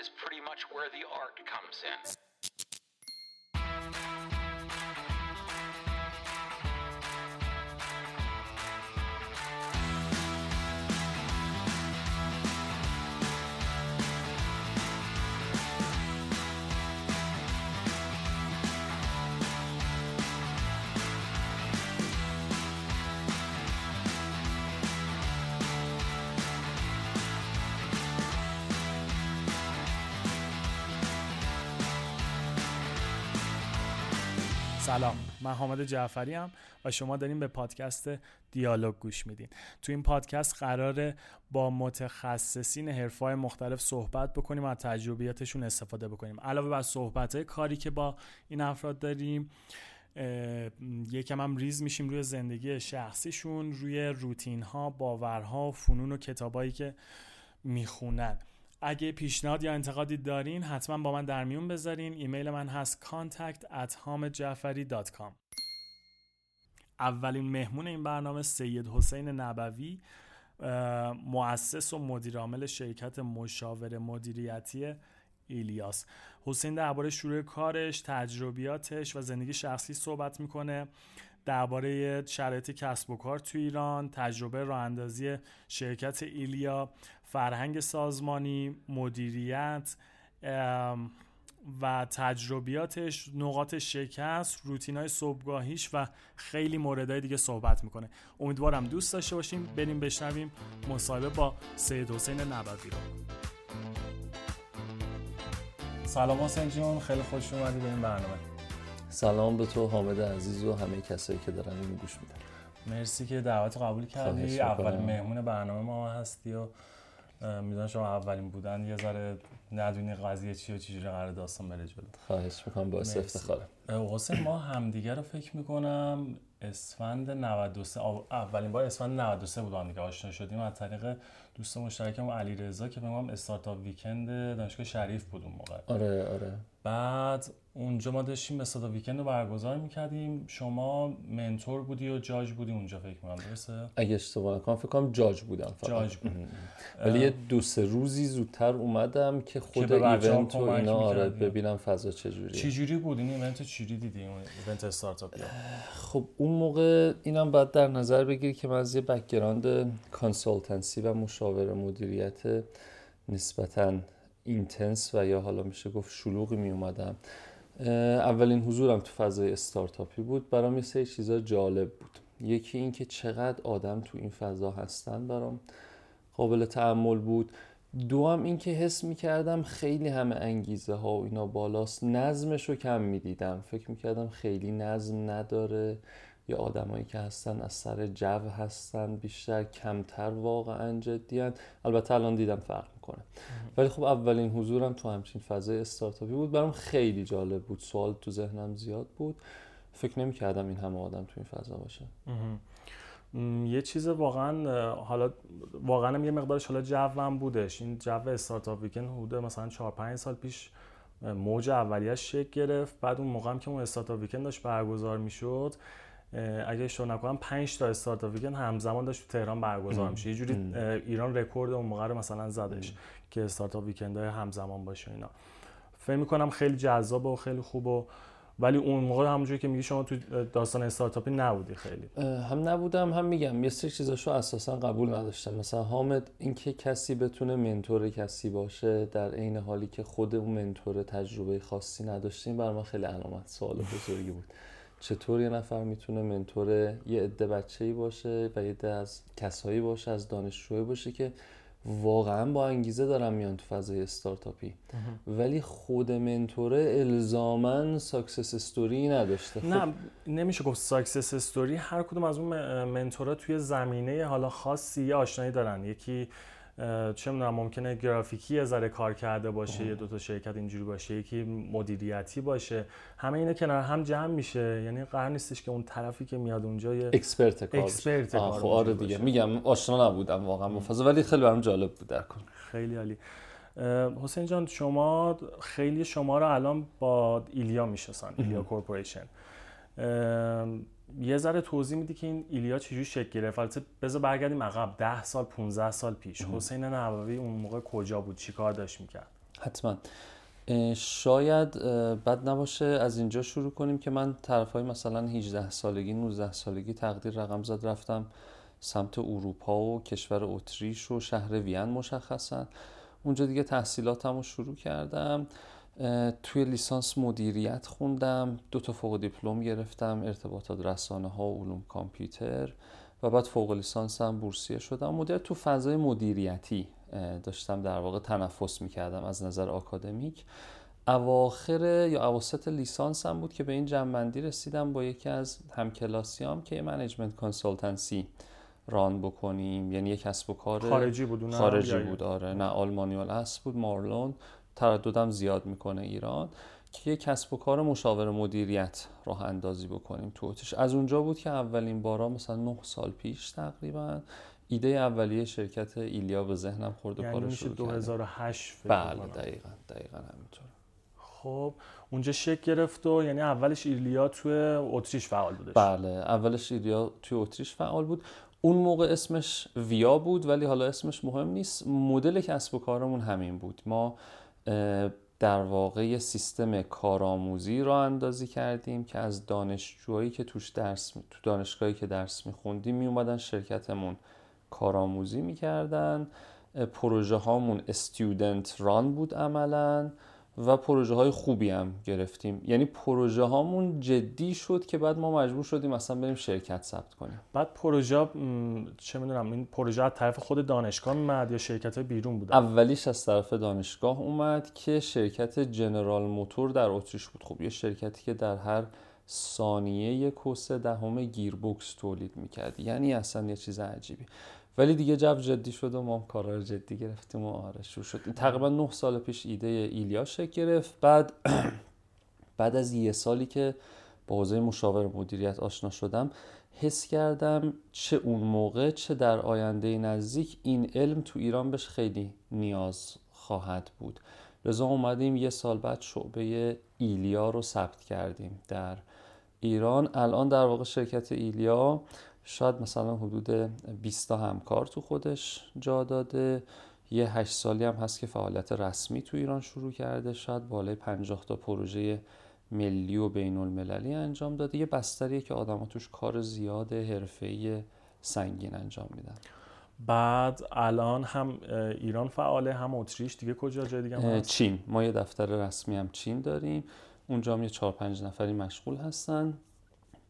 is pretty much where the art comes in. من حامد جعفری هم و شما داریم به پادکست دیالوگ گوش میدین. تو این پادکست قراره با متخصصین حرفای مختلف صحبت بکنیم و از تجربیاتشون استفاده بکنیم. علاوه بر صحبت کاری که با این افراد داریم یکم هم ریز میشیم روی زندگی شخصیشون روی روتین ها باورها فنون و کتابایی که می‌خونن. اگه پیشنهاد یا انتقادی دارین حتما با من در میون بذارین. ایمیل من هست contact at اولین مهمون این برنامه سید حسین نبوی مؤسس و مدیرعامل شرکت مشاور مدیریتی ایلیاس. حسین درباره شروع کارش تجربیاتش و زندگی شخصی صحبت می‌کنه. درباره شرایط کسب و کار تو ایران تجربه راه اندازی شرکت ایلیا فرهنگ سازمانی مدیریت و تجربیاتش نقاط شکست روتین های صبحگاهیش و خیلی موردهای دیگه صحبت می‌کنه. امیدوارم دوست داشته باشیم. بریم بشنویم مصاحبه با سید حسین نبوی رو. سلام حسین جون. خیلی خوش اومدی به این برنامه. سلام به تو حامد عزیز و همه کسایی که دارن این گوش میدن. مرسی که دعوت قبول کردی. اولین مهمون برنامه ما هستی و می‌دونم شما اولین بودن. یه ذره ندونی قضیه چی و چجوری قرار داستان بره جلو. خواهش می‌کنم باعث افتخارم حسین ما همدیگه رو فکر می‌کنم اسفند 93 اولین بار اسفند 93 بود دیگه آشنا شدیم. از طریق دوست مشترکم علی رضا که بگم استارتاپ ویکند دانشگاه شریف بود اون موقع. آره آره. بعد اونجا ما داشتیم استارتاپ ویکند رو برگزار می‌کردیم. شما منتور بودی و جاج بودی اونجا فکر می‌کنم درسته؟ اگه اشتباه نکنم فکر کنم جاج بودم فقط. جاج بود. ولی یه دو سه روزی زودتر اومدم که خود ایونت و اینا آره ببینم فضا چجوریه چجوری بود؟ این event چجوری دیدی؟ event استارتاپ خب اون موقع اینم باید در نظر بگیری که من از یه background consultancy و مشاور مدیریت نسبتا intense و یا حالا میشه گفت شلوغی می اومدم اولین حضورم تو فضای استارتاپی بود. برام یه سری چیزا جالب بود. یکی این که چقدر آدم تو این فضا هستن برام قابل تأمل بود. دوم این که حس می‌کردم خیلی همه انگیزه ها و اینا بالاست. نظمش رو کم می‌دیدم. فکر می‌کردم خیلی نظم نداره. یا آدمایی که هستن از سر جو هستن بیشتر کمتر واقعا جدیان. البته الان دیدم فرق می‌کنه. ولی خب اولین حضورم تو همچین فضای استارتاپی بود. برام خیلی جالب بود. سوال تو ذهنم زیاد بود. فکر نمی‌کردم این همه آدم تو این فضا باشه. یه چیز واقعا حالا واقعا یه مقدارش حالا جوم بودش. این جو استارتاپ ویکند حدود مثلا 4 5 سال پیش موج اولیش شکل گرفت. بعد اون موقع هم که اون استارتاپ ویکند داشت برگزار می‌شد اگه اشتباه نکنم 5 تا استارتاپ ویکند همزمان داشت تو تهران برگزار میشه. یه جوری ایران رکورد اون موقع رو مثلا زدش که استارتاپ ویکند های همزمان باشه اینا. فکر می‌کنم خیلی جذاب و خیلی خوب و ولی اون موقع همونجوری که میگی شما تو داستان استارتاپی نبودی خیلی. هم نبودم هم میگم یه سری چیزاشو اساسا قبول نداشتم. مثلا حامد اینکه کسی بتونه منتور کسی باشه در عین حالی که خود اون منتور تجربه خاصی نداشتیم بر من خیلی علامت سوال بزرگی بود. چطور یه نفر می‌تونه منتور یه عده بچه‌ای باشه و یه عده از کسایی باشه از دانشجوی باشه که واقعا با انگیزه دارن میان تو فضای استارتاپی. ولی خود mentor ـه الزاما success story نداشته. نه خب نمیشه گفت success story هر کدوم از اون mentor ا توی زمینه حالا خاصی آشنایی دارن. یکی چه می‌دونم ممکنه گرافیکی یه ذره کار کرده باشه یه دو تا شرکت اینجوری باشه یکی مدیریتی باشه. همه اینا کنار هم جمع میشه. یعنی قرار نیستش که اون طرفی که میاد اونجا یه expert کار expert کار خب آره دیگه. میگم آشنا نبودم واقعا مفاضل ولی خیلی برام جالب بود در کن خیلی عالی. حسین جان شما خیلی شما رو الان با ایلیا می‌شناسن ایلیا کورپوریشن. یه ذره توضیح میدی که این ایلیا چجوری شکل گرفت؟ البته بذار برگردیم عقب. 10 سال 15 سال پیش. حسین نووی اون موقع کجا بود؟ چیکار داشت می‌کرد؟ حتما. شاید بد نباشه از اینجا شروع کنیم که من طرف های مثلا 18 سالگی 19 سالگی تقدیر رقم زد رفتم سمت اروپا و کشور اتریش و شهر وین مشخصا. اونجا دیگه تحصیلاتم رو شروع کردم. توی لیسانس مدیریت خوندم دو تا فوق دیپلم گرفتم ارتباطات رسانه ها و علوم کامپیوتر و بعد فوق لیسانس هم بورسیه شدم. مدیریت تو فضای مدیریتی داشتم در واقع تنفس می‌کردم از نظر آکادمیک. اواخر یا اواسط لیسانس هم بود که به این جمع‌بندی رسیدم با یکی از همکلاسیام که management consultancy ران بکنیم. یعنی یک کسب و کار خارجی بود خارجی بود آره. نه آلمانی اصل بود مارلون. ترددم زیاد می‌کنه ایران که یک کسب و کار مشاور مدیریت راه اندازی بکنیم تو از اونجا بود که اولین بارا مثلا 9 سال پیش تقریبا ایده اولیه شرکت ایلیا به ذهنم خورد و یعنی میشه 2008 بله دقیقا دقیقا همینطور خب اونجا شک گرفت و یعنی اولش ایلیا توی اتریش فعال بودش. بله اولش ایلیا توی اتریش فعال بود. اون موقع اسمش ویا بود ولی حالا اسمش مهم نیست. مدل کسب و کارمون همین بود. ما در واقع یه سیستم کارآموزی را اندازی کردیم که از دانشجوهایی که توش درس تو دانشگاهی که درس میخوندیم میومدن شرکتمون کارآموزی می‌کردن. پروژه هامون استودنت ران بود عملا. و پروژه های خوبی هم گرفتیم. یعنی پروژه هامون جدی شد که بعد ما مجبور شدیم اصلا بریم شرکت ثبت کنیم. بعد پروژه چه می‌دونم این پروژه از طرف خود دانشگاه اومد یا شرکت های بیرون بود اولیش از طرف دانشگاه اومد که شرکت جنرال موتور در اتریش بود. خب یه شرکتی که در هر ثانیه یک کوسه دهم گیربکس تولید می‌کرد. یعنی اصلا یه چیز عجیبی. ولی دیگه جو جدی شد و ما کارا جدی گرفتیم و آره شروع شد. تقریبا نه سال پیش ایده ایلیا شکل گرفت. بعد بعد از یه سالی که با حوزه مشاور مدیریت آشنا شدم حس کردم چه اون موقع چه در آینده نزدیک این علم تو ایران بهش خیلی نیاز خواهد بود. لذا اومدیم یه سال بعد شعبه ایلیا رو ثبت کردیم در ایران. الان در واقع شرکت ایلیا شاید مثلا حدود 20 تا همکار تو خودش جا داده. یه هشت سالی هم هست که فعالیت رسمی تو ایران شروع کرده. شاید بالای 50 تا پروژه ملی و بین المللی انجام داده. یه بستریه که آدم توش کار زیاد حرفه‌ای سنگین انجام میدن. بعد الان هم ایران فعاله هم اتریش. دیگه کجا؟ جای دیگه هست؟ چین. ما یه دفتر رسمی هم چین داریم. اونجا هم یه چهار پنج نفری مشغول هستن.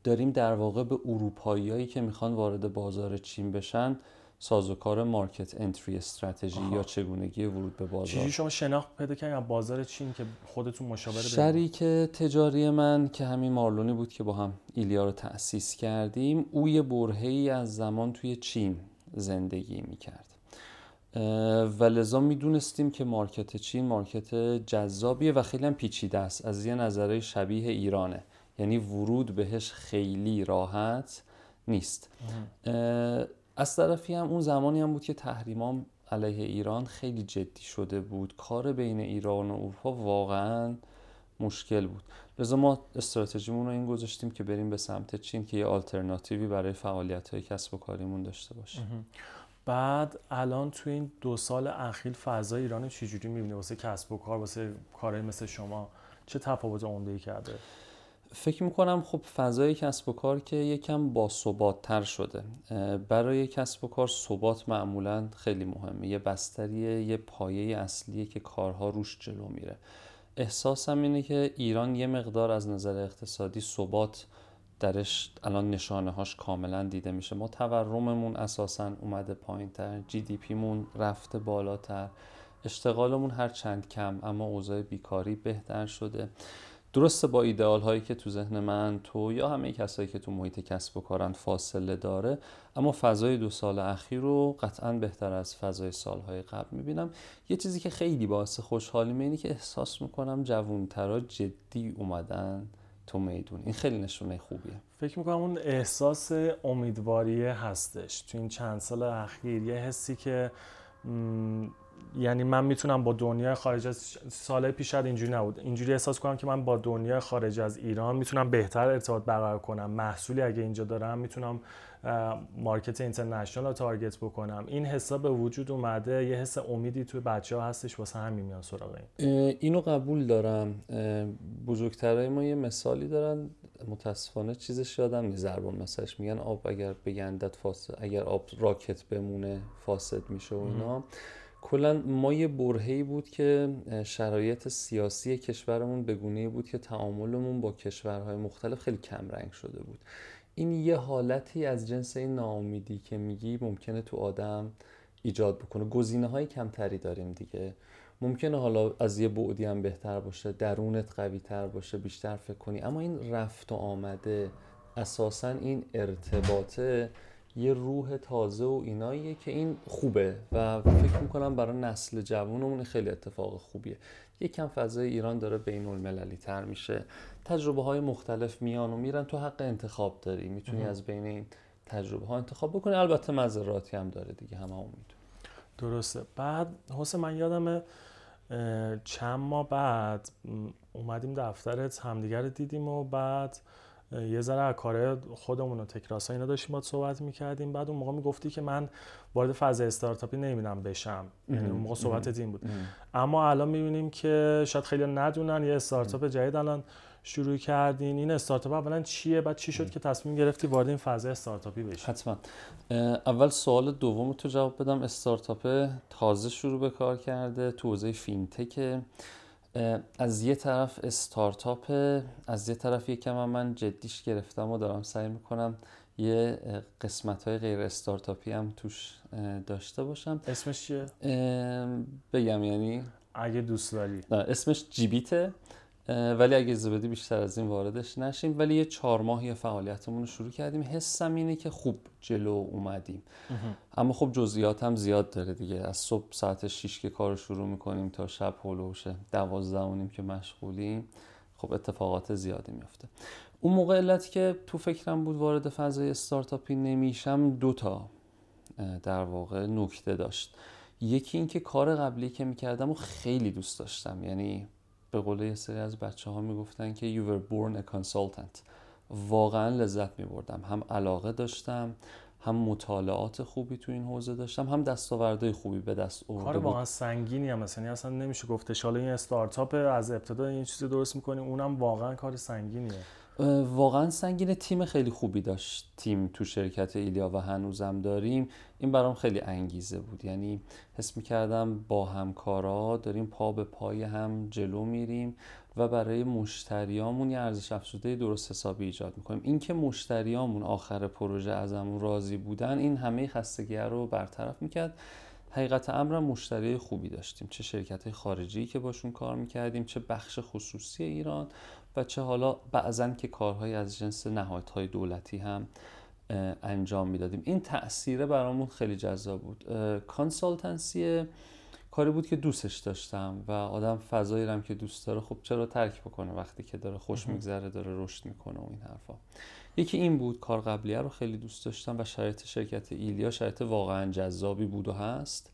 داریم در واقع به اروپاییایی که می‌خوان وارد بازار چین بشن سازوکار مارکت انتری استراتژی یا چگونگی ورود به بازار. چیزی شما شناخت پیدا کردین؟ بازار چین که خودتون مشاوره شریک تجاری من که همین مارلونی بود که با هم ایلیا رو تأسیس کردیم او یه برهی از زمان توی چین زندگی می‌کرد. و لذا می‌دونستیم که مارکت چین مارکت جذابیه و خیلی هم پیچیده است. از یه نظره شبیه ایرانه. یعنی ورود بهش خیلی راحت نیست. از طرفی هم اون زمانی هم بود که تحریمام علیه ایران خیلی جدی شده بود. کار بین ایران و اروپا واقعا مشکل بود. لذا ما استراتژیمون رو این گذاشتیم که بریم به سمت چین که یه آلترناتیوی برای فعالیت های کسب و کاریمون داشته باشیم بعد الان تو این دو سال اخیر فضای ایران چجوری می‌بینه؟ واسه کسب و کار واسه کارهای مثل شما چه تفاوت عمده ای کرده؟ فکر می‌کنم خب فضای کسب و کار که یکم با تر شده. برای کسب و کار ثبات معمولا خیلی مهمه. یه بستریه یه پایه اصلیه که کارها روش جلو میره. احساسم اینه که ایران یه مقدار از نظر اقتصادی ثبات درش الان نشانه هاش کاملا دیده میشه. ما تورممون اساسا اومده پایین تر جی دی پیمون رفته بالاتر. اشتغالمون هر چند کم اما اوضاع بیکاری بهتر شده. درسته با ایدئال هایی که تو ذهن من تو یا همه کسایی که تو محیط کسب و کارن فاصله داره اما فضای دو سال اخیر رو قطعا بهتر از فضای سالهای قبل می‌بینم. یه چیزی که خیلی باعث خوشحالی اینه که احساس می‌کنم جوونترا جدی اومدن تو میدون. این خیلی نشونه خوبیه. فکر می‌کنم اون احساس امیدواریه هستش. تو این چند سال اخیر یه حسی که یعنی من می‌تونم با دنیای خارج از سال پیش شاید اینجوری نبود. اینجوری احساس کنم که من با دنیای خارج از ایران می‌تونم بهتر ارتباط برقرار کنم. محصولی اگه اینجا دارم می‌تونم مارکت اینترنشنال رو تارگت بکنم. این حساب به وجود اومده. یه حس امیدی توی بچه ها هستش واسه همین میان سراغ این. اینو قبول دارم. بزرگترهای ما یه مثالی دارن. متاسفانه چیزش یادم نیست. ضربان مثلش میگن آب اگر بگندت فاسد اگر آب راکت بمونه فاسد میشه و اینا. کلا ما یه برهی بود که شرایط سیاسی کشورمون بگونه بود که تعاملمون با کشورهای مختلف خیلی کم رنگ شده بود. این یه حالتی از جنس این ناامیدی که میگی ممکنه تو آدم ایجاد بکنه. گزینه های کمتری داریم دیگه. ممکنه حالا از یه بعدی هم بهتر باشه درونت قوی تر باشه بیشتر فکر کنی. اما این رفت و آمده اساسا این ارتباطه یه روح تازه و ایناییه که این خوبه و فکر می‌کنم برای نسل جوانمون خیلی اتفاق خوبیه. یکم فضای ایران داره بین المللی تر میشه. تجربه های مختلف میان و میرن. تو حق انتخاب داری. می‌تونی از بین این تجربه ها انتخاب بکنی. البته مذراتی هم داره دیگه. همه امید درسته. بعد حسین من یادم چند ماه بعد اومدیم دفترت همدیگر دیدیم و بعد یه ذره از کار خودمون و تکراس اینا داشتیم باید صحبت می‌کردیم. بعد اون موقع می‌گفتی که من وارد فاز استارتاپی نمی‌دونم بشم. یعنی اون موقع صحبت این بود. اما الان می‌بینیم که شاید خیلی ندونن یه استارتاپ جدید الان شروع کردین. این استارتاپ اولا چیه؟ بعد چی شد که تصمیم گرفتی وارد این فاز استارتاپی بشی؟ حتما. اول سوال دوم تو جواب بدم. استارتاپ تازه شروع به کار کرده تو حوزه فینتک از یه طرف استارتاپ از یه طرف یکم من جدیش گرفتم و دارم سعی می‌کنم یه قسمت های غیر استارتاپی هم توش داشته باشم. اسمش چیه؟ بگم یعنی اگه دوست داری. اسمش جیبیته. ولی اگه اجازه بدی بیشتر از این واردش نشیم. ولی یه چهار ماهی فعالیتمون رو شروع کردیم. حسم اینه که خوب جلو اومدیم. اما خب جزئیات هم زیاد داره دیگه. از صبح ساعت 6 که کار شروع می‌کنیم تا شب هلوشه دوازده اونیم که مشغولیم خب اتفاقات زیادی میفته اون موقع علتی که تو فکرم بود وارد فضای استارتاپی نمیشم دوتا در واقع نکته داشت. یکی اینکه کار قبلی که می‌کردم و خیلی دوست داشتم. یعنی به قول یه سری از بچه ها می‌گفتن که you were born a consultant. واقعا لذت میبردم. هم علاقه داشتم هم مطالعات خوبی تو این حوزه داشتم هم دستاوردهای خوبی به دست آورده کار واقعا سنگینی هم مثلا یعنی اصلا نمیشه گفتش. حالا این استارتاپ از ابتدا این چیزی درست می‌کنی اونم واقعا کار سنگینیه. واقعا سنگین تیم خیلی خوبی داشت تیم تو شرکت ایلیا و هنوزم داریم. این برام خیلی انگیزه بود. یعنی حس می‌کردم با همکارا داریم پا به پای هم جلو میریم و برای مشتریامون یه ارزش افزوده درست حسابی ایجاد می‌کنیم. اینکه مشتریامون آخر پروژه ازمون راضی بودن این همه خستگی رو برطرف می‌کرد. حقیقت امر مشتری خوبی داشتیم. چه شرکت خارجی که باشون کار می‌کردیم چه بخش خصوصی ایران و چه حالا بعضا که کارهای از جنس نهادهای دولتی هم انجام می‌دادیم. این تاثیره برامون خیلی جذاب بود. کانسالتنسی کاری بود که دوستش داشتم و آدم فضایی رم که دوست داره خب چرا ترک بکنه وقتی که داره خوش میگذره داره رشد می‌کنه و این حرفا. یکی این بود کار قبلیه رو خیلی دوست داشتم و شرایط شرکت ایلیا شرایط واقعا جذابی بود و هست.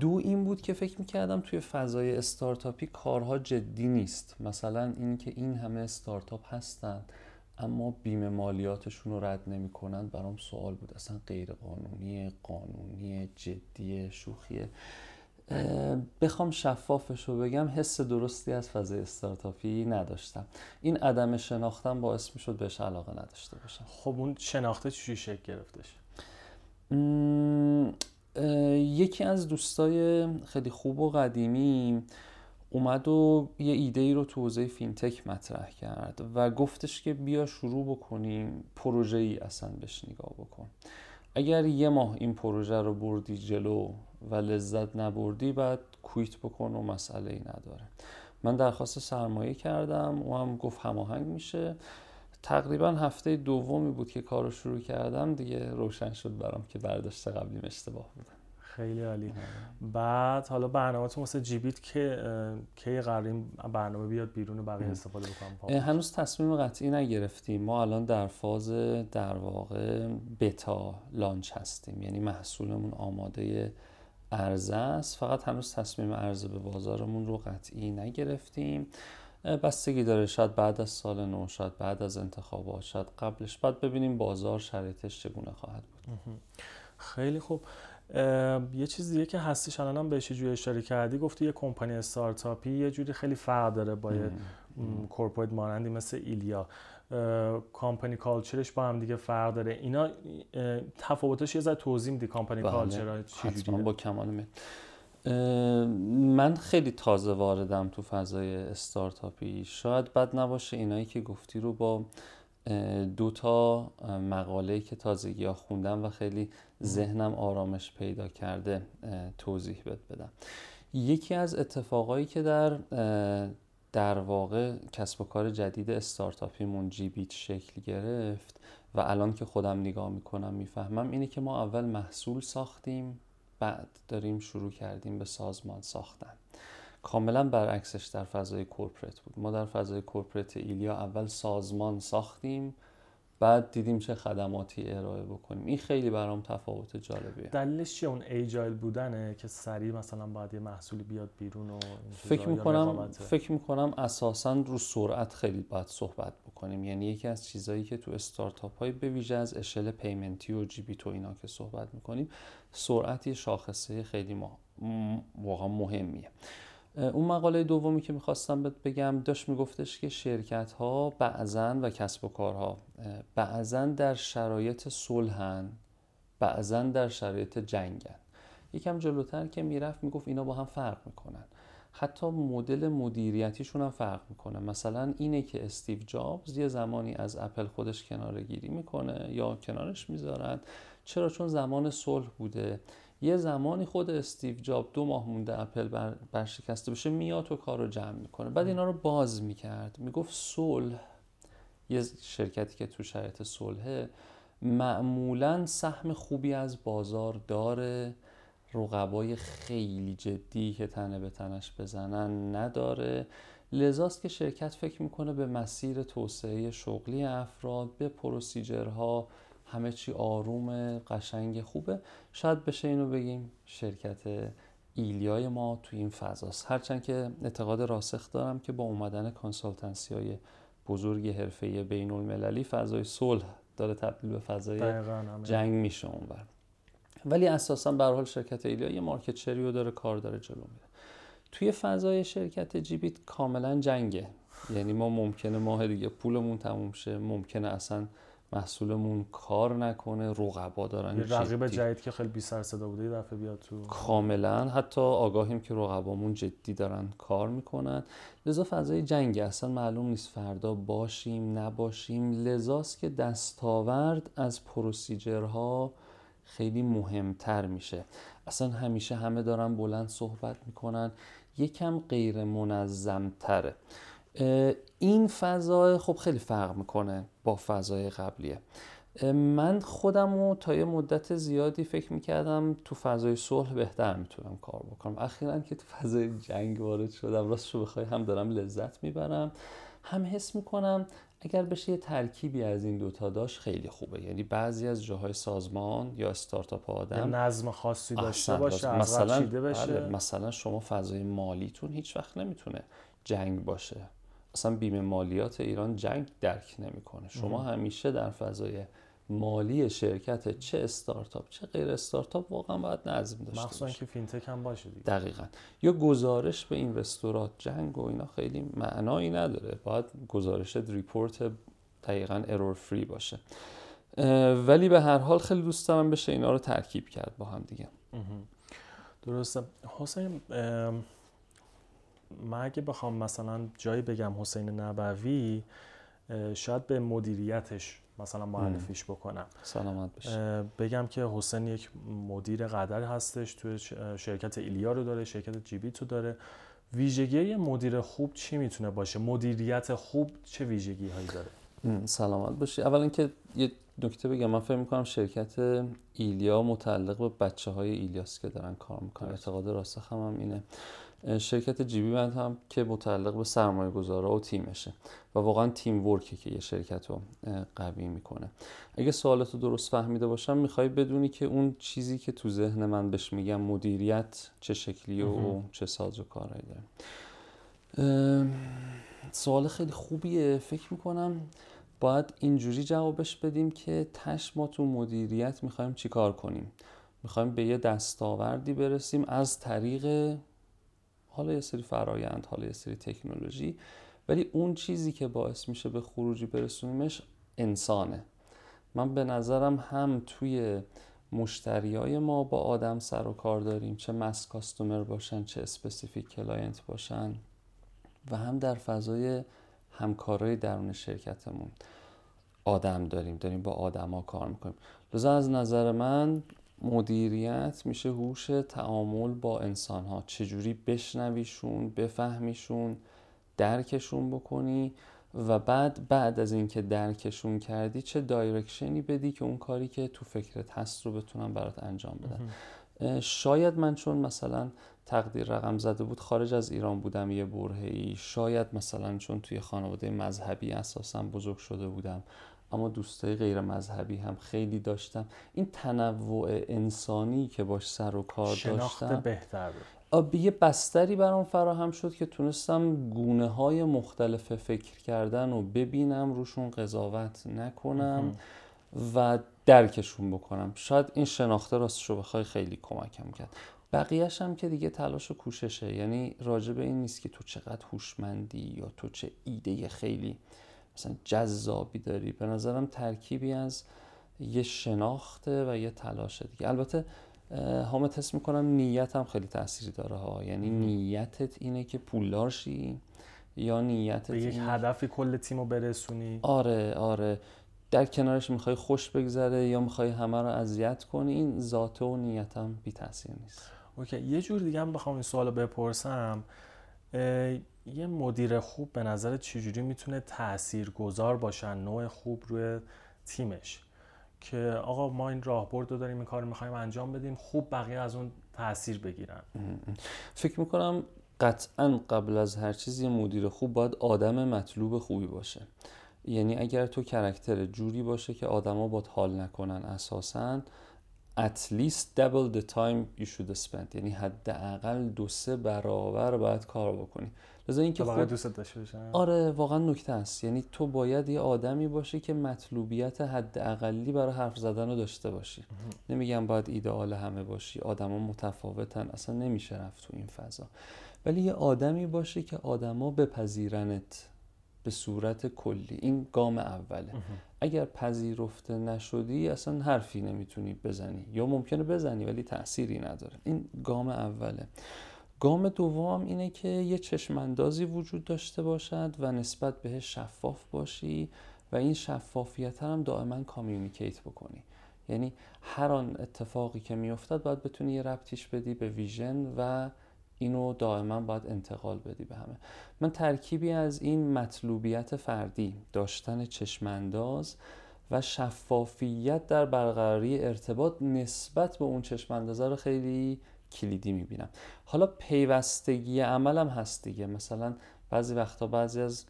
دو این بود که فکر می‌کردم توی فضای استارتاپی کارها جدی نیست. مثلا اینکه این همه استارتاپ هستن اما بیمه مالیاتشون رو رد نمی‌کنن برام سوال بود. اصلا غیر قانونی قانونی جدی شوخیه. بخوام شفافش رو بگم حس درستی از فضای استارتاپی نداشتم. این عدم شناختم باعث می شد بهش علاقه نداشته باشم. خب اون شناخته چی شکل گرفتش؟ یکی از دوستای خیلی خوب و قدیمی اومد و یه ایده ای رو تو حوزه فینتک مطرح کرد و گفتش که بیا شروع بکنیم پروژه ای اصلا بهش نگاه بکن. اگر یه ماه این پروژه رو بردی جلو و لذت نبردی بعد کویت بکن و مسئله ای نداره. من درخواست سرمایه کردم و هم گفت هماهنگ میشه. تقریبا هفته دومی بود که کار رو شروع کردم دیگه روشن شد برام که برداشت قبلیم اشتباه بودن خیلی عالی. بعد حالا برنامه تو مثل جیبیت که کی قراریم برنامه بیاد بیرون بقیه استفاده بکنم؟ هنوز تصمیم قطعی نگرفتیم. ما الان در فاز در واقع بتا لانچ هستیم. یعنی محصولمون آماده عرضه است. فقط هنوز تصمیم عرضه به بازارمون رو قطعی نگرفتیم. بستگی داره شاید بعد از سال نو شاید بعد از انتخابات شاید قبلش. بعد ببینیم بازار شرایطش چگونه خواهد بود. خیلی خوب. یه چیز دیگه که هستیش الان هم بهش جوری اشاره کردی گفتی یه کمپانی استارتاپی یه جوری خیلی فرق داره با یه corporate مانندی مثل ایلیا. company culture ش با هم دیگه فرق داره. اینا تفاوتش یه ذره توضیح میدی کامپانی بله. culture چجوریه با کمال میل من خیلی تازه واردم تو فضای استارتاپی. شاید بد نباشه اینایی که گفتی رو با دو تا مقاله که تازگی ها خوندم و خیلی ذهنم آرامش پیدا کرده توضیح بد بدم. یکی از اتفاقایی که در در واقع کسب و کار جدید استارتاپیمون جی بیت شکل گرفت و الان که خودم نگاه می‌کنم می‌فهمم اینه که ما اول محصول ساختیم بعد داریم شروع کردیم به سازمان ساختن. کاملا برعکسش در فضای کورپرت بود. ما در فضای کورپرت ایلیا اول سازمان ساختیم بعد دیدیم چه خدماتی ارائه بکنیم. این خیلی برام تفاوت جالبیه. دلیلش چیه؟ اون ایجایل بودنه که سریع مثلا باید یه محصولی بیاد بیرون و فکر می‌کنم فکر می‌کنم اساسا رو سرعت خیلی باید صحبت بکنیم. یعنی یکی از چیزهایی که تو استارتاپ های به ویژه از اشل پیمنتی و جی بی تو اینا که صحبت می‌کنیم سرعت یه شاخصه خیلی واقعا مهمیه. اون مقاله دومی که می‌خواستم بگم داشت میگفتش که شرکت ها بعضا و کسب و کارها بعضا در شرایط صلحن بعضا در شرایط جنگن. یکم جلوتر که می‌رفت می‌گفت اینا با هم فرق می‌کنن. حتی مدل مدیریتیشون هم فرق می‌کنه. مثلا اینه که استیو جابز یه زمانی از اپل خودش کناره گیری می‌کنه یا کنارش می‌ذارن. چرا؟ چون زمان صلح بوده. یه زمانی خود استیو جابز دو ماه مونده اپل ور ورشکسته بشه میاد و کار رو جمع می‌کنه. بعد اینا رو باز می‌کرد. می‌گفت صلح. یه شرکتی که تو شرایط صلحه معمولا سهم خوبی از بازار داره. رقبای خیلی جدی که تنه به تنش بزنن نداره. لذاست که شرکت فکر می‌کنه به مسیر توسعه شغلی افراد به پروسیجرها همه چی آروم قشنگ خوبه. شاید بشه اینو بگیم شرکت ایلیای ما تو این فضاست. هرچند که اعتقاد راسخ دارم که با اومدن کانسالتنسی های بزرگ حرفه بین المللی فضای صلح داره تبدیل به فضای جنگ میشه اونور ولی اساسا به حال شرکت ایلیا یه مارکت شری رو داره کار داره جلو میره. توی فضای شرکت جیبیت کاملا جنگه. یعنی ما ممکنه ماه دیگه پولمون تموم شه ممکنه اصلا محصولمون کار نکنه رقبا دارن یه رقیب جدید که خیلی بی سر صدا بوده یه دفعه بیاد تو کاملا. حتی آگاهیم که رقبامون جدی دارن کار می‌کنن. لذا فضای جنگ اصلا معلوم نیست فردا باشیم نباشیم. لذاست که دستاورد از پروسیجرها خیلی مهمتر میشه. اصلا همیشه همه دارن بلند صحبت می‌کنن. یکم غیر منظم تره این فضا خب خیلی فرق می‌کنه با فضای قبلیه. من خودم رو تا یه مدت زیادی فکر می‌کردم تو فضای صلح بهتر می‌تونم کار بکنم. اخیرا که تو فضای جنگ وارد شدم راست رو بخوای هم دارم لذت می‌برم هم حس می‌کنم اگر بشه یه ترکیبی از این دوتا داشت خیلی خوبه. یعنی بعضی از جاهای سازمان یا استارتاپ آدم نظم خاصی داشته باشه مثلا بشه. بله، مثلا شما فضای مالیتون هیچ وقت نمی‌تونه جنگ باشه. اصلا بیمه مالیات ایران جنگ درک نمی‌کنه. شما همیشه در فضای مالی شرکت چه استارتاپ چه غیر استارتاپ واقعا باید نظم داشته مخصوصا که فینتک هم باشه دیگه. دقیقا. یا گزارش به اینوستورات جنگ و اینا خیلی معنایی نداره. باید گزارش ریپورت دقیقا ارور فری باشه. ولی به هر حال خیلی دوست دارم بشه اینا رو ترکیب کرد با هم دیگه. درسته. حسین من اگه بخوام مثلا جایی بگم حسین نبوی شاید به مدیریتش مثلا معرفیش بکنم. سلامت بشه بگم که حسین یک مدیر قدر هستش توی شرکت ایلیا رو داره شرکت جیبی تو داره. ویژگی مدیر خوب چی می‌تونه باشه؟ مدیریت خوب چه ویژگی هایی داره سلامت باشی. اولا که یه نکته بگم من فکر می‌کنم شرکت ایلیا متعلق به بچه های ایلیاس که دارن کار می‌کنن. اعتقاد راسخ هم, هم اینه. شرکت جیبی بند هم که متعلق به سرمایه گذارا و تیمشه و واقعا تیم ورکه که یه شرکت رو قوی می‌کنه. اگه سوالات رو درست فهمیده باشم می‌خوای بدونی که اون چیزی که تو ذهن من بهش میگم مدیریت چه شکلی و چه ساز و کارهایی داره. سوال خیلی خوبیه. فکر می‌کنم باید اینجوری جوابش بدیم که تش ما تو مدیریت می‌خوایم چیکار کنیم؟ می‌خوایم به یه دستاوردی برسیم از طریق حالا یه سری فرایند حالا یه سری تکنولوژی ولی اون چیزی که باعث میشه به خروجی برسونیمش انسانه. من به نظرم هم توی مشتریای ما با آدم سر و کار داریم چه mass customer باشن چه specific client باشن و هم در فضای همکارای درون شرکتمون آدم داریم داریم با آدما کار می‌کنیم. لذا از نظر من مدیریت میشه هوش تعامل با انسان ها چجوری بشنویشون بفهمیشون درکشون بکنی و بعد بعد از اینکه درکشون کردی چه دایرکشنی بدی که اون کاری که تو فکرت هست رو بتونم برات انجام بدن. شاید من چون مثلا تقدیر رقم زده بود خارج از ایران بودم یه برهی شاید مثلا چون توی خانواده مذهبی اساسا بزرگ شده بودم. اما دوستای غیر مذهبی هم خیلی داشتم. این تنوع انسانی که باش سر و کار شناخت داشتم بهتر یه بستری برام فراهم شد که تونستم گونه های مختلف فکر کردن و ببینم روشون قضاوت نکنم و درکشون بکنم. شاید این شناخته راستشو بخوای خیلی کمکم کرد. بقیهش هم که دیگه تلاش و کوششه. یعنی راجع به این نیست که تو چقدر هوشمندی یا تو چه ایده خیلی مثلا جذابی داری. به نظرم ترکیبی از یه شناخته و یه تلاشه دیگه. البته حامد حس می‌کنم نیت هم خیلی تاثیری داره ها. یعنی نیتت اینه که پولدار شی یا نیتت به یک هدفی کل تیم رو برسونی. آره آره. در کنارش می‌خوای خوش بگذره یا می‌خوای همه رو اذیت کنی این ذاته و نیتم بی تاثیر نیست. اوکی یه جور دیگه هم بخوام این سوال بپرسم. یه مدیر خوب به نظر چجوری می‌تونه تأثیر گذار باشن نوع خوب روی تیمش. که آقا ما این راهبرد رو داریم این کار می‌خوایم انجام بدیم خوب بقیه از اون تاثیر بگیرن. فکر می‌کنم قطعا قبل از هر چیز یه مدیر خوب باید آدم مطلوب خوبی باشه. یعنی اگر تو کرکتر جوری باشه که آدما با حال نکنن اساسا at least double the time you should spend. یعنی حداقل دو سه برابر باید کار بکنی. لذا اینکه خود دوست داشته باشن آره واقعا نکته است یعنی تو باید یه آدمی باشی که مطلوبیت حداقلی برای حرف زدن رو داشته باشی. نمیگم باید ایدئال همه باشی آدما متفاوتن اصلا نمیشه رفت تو این فضا. ولی یه آدمی باشه که آدما بپذیرنت به صورت کلی. این گام اوله. اگر پذیرفته نشدی اصلا حرفی نمی‌تونی بزنی. یا ممکنه بزنی ولی تأثیری نداره. این گام اوله. گام دوم اینه که یه چشماندازی وجود داشته باشد و نسبت بهش شفاف باشی و این شفافیت هم دائما communicate بکنی. یعنی هر آن اتفاقی که میافتد باید بتونی یه ربطیش بدی به vision و اینو دائما باید انتقال بدی به همه. من ترکیبی از این مطلوبیت فردی داشتن چشمانداز و شفافیت در برقراری ارتباط نسبت به اون چشماندازه رو خیلی کلیدی می‌بینم. حالا پیوستگی عملم هست دیگه. مثلا بعضی وقتا بعضی از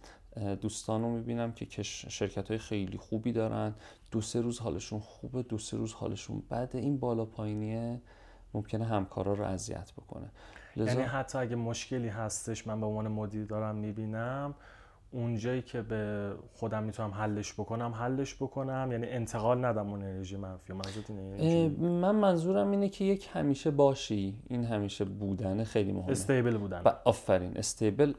دوستان رو می‌بینم که شرکت های خیلی خوبی دارن. دو سه روز حالشون خوبه دو سه روز حالشون بده. این بالا پایینیه. ممکنه همکارا رو اذیت بکنه. لذا... یعنی حتی اگه مشکلی هستش من به عنوان مدیر دارم می‌بینم اونجایی که به خودم می‌تونم حلش بکنم حلش بکنم. یعنی انتقال ندم اون انرژی منفی. اینه؟ من منظورم اینه که یک همیشه باشی. این همیشه بودن خیلی مهمه. stable بودن. آفرین. stable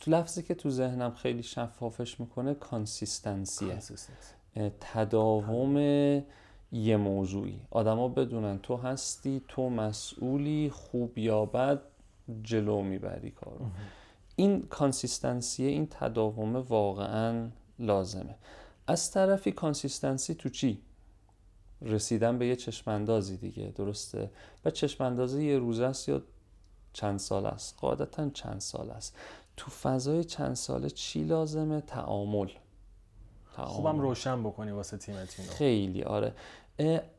تو لفظی که تو ذهنم خیلی شفافش می‌کنه consistency ـه تداوم یه موضوعی. آدما بدونن تو هستی تو مسئولی خوب یا بد جلو می‌بری کارو. این consistency این تداوم واقعا لازمه. از طرفی consistency تو چی؟ رسیدن به یه چشماندازی دیگه درسته؟ و چشماندازی یه روز است یا چند سال است؟ قاعدتا چند سال است. تو فضای چند ساله چی لازمه؟ تعامل. خوبم روشن بکنی واسه تیمت اینو خیلی آره.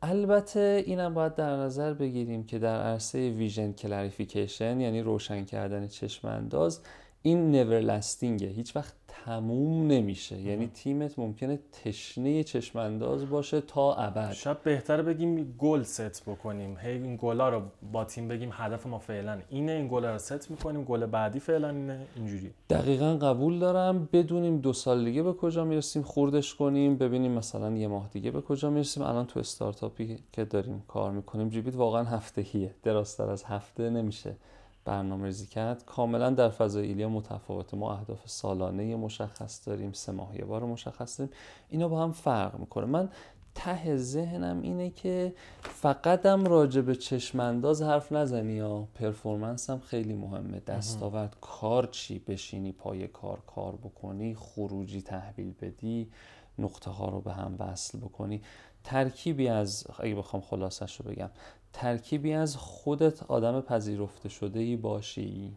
البته اینم باید در نظر بگیریم که در عرصه vision clarification یعنی روشن کردن چشم انداز این neverlasting ـه هیچ وقت تموم نمیشه. یعنی تیمت ممکنه تشنه چشم انداز باشه تا ابد. شاید بهتره بگیم goal set بکنیم. هی این گلا رو با تیم بگیم هدف ما فعلا اینه این گل رو ست می‌کنیم گل بعدی فعلا اینه. اینجوری. دقیقا قبول دارم. بدونیم دو سال دیگه به کجا می‌رسیم خوردش کنیم ببینیم مثلا یه ماه دیگه به کجا می‌رسیم. الان تو استارتاپی که داریم کار می‌کنیم جیبیت واقعا هفتهیه درازتر از هفته نمیشه. برنامه ریزی کرد. کاملا در فضای ایلیا متفاوته. ما اهداف سالانه مشخص داریم سه ماه یه بار مشخص داریم. اینا با هم فرق می‌کنه. من ته ذهنم اینه که فقطم راجع به چشمانداز حرف نزنی یا پرفورمنس هم خیلی مهمه. دستاورد کار چی بشینی پای کار کار بکنی خروجی تحویل بدی نقطه ها رو به هم وصل بکنی. ترکیبی از اگه بخوام خلاصش رو بگم ترکیبی از خودت آدم پذیرفته شده ای باشی.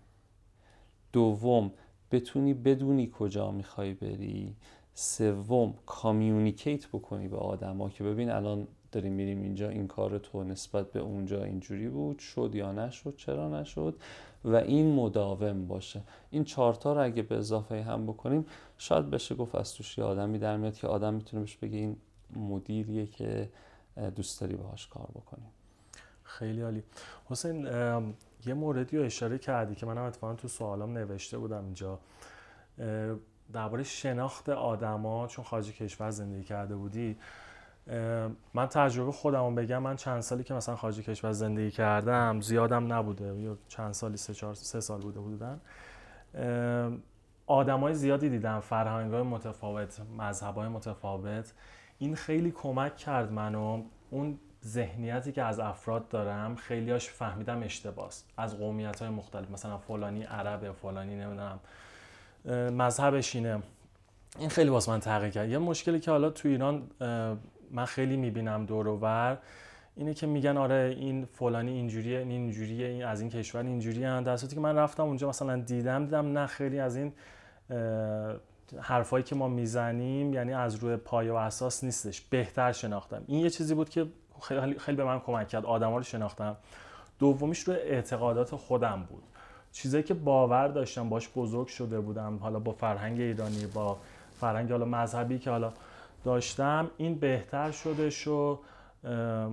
دوم بتونی بدونی کجا می‌خوای بری. سوم کامیونیکیت بکنی به آدما که ببین الان داریم میریم اینجا این کار تو نسبت به اونجا اینجوری بود شد یا نشد چرا نشد؟ و این مداوم باشه. این چارتا رو اگه به اضافه هم بکنیم شاید بشه گفت از توش یه آدمی در میاد که آدم می‌تونه بهش بگه این مدیریه که دوست داری باهاش کار بکنیم خیلی عالی. حسین یه موردی رو اشاره کردی که منم اتفاقا تو سوالام نوشته بودم اینجا. درباره شناخت آدما چون خارج کشور زندگی کرده بودی من تجربه خودم بگم من چند سالی که مثلا خارج کشور زندگی کردم زیادم نبوده. یا چند سالی سه, چهار، سه سال بوده بودن. آدمای زیادی دیدم فرهنگ های متفاوت مذهب های متفاوت. این خیلی کمک کرد منو. اون ذهنیتی که از افراد دارم خیلیاش فهمیدم اشتباس از قومیت های مختلف مثلا فلانی عربه فلانی نمی‌دونم مذهبش اینه. این خیلی واسه من تغییر کرد. یه مشکلی که حالا تو ایران من خیلی می‌بینم دور و بر اینه که میگن آره این فلانی اینجوریه این اینجوریه این از این کشور اینجوریه در صورتی که من رفتم اونجا مثلا دیدم دیدم نه خیلی از این حرفایی که ما می‌زنیم یعنی از روی پایه و اساس نیستش. بهتر شناختم. این یه چیزی بود که خیلی, خیلی به من کمک کرد. آدما رو شناختم. دومیش روی اعتقادات خودم بود. چیزایی که باور داشتم باش بزرگ شده بودم. حالا با فرهنگ ایرانی با فرهنگ حالا مذهبی که حالا داشتم این بهتر شده شو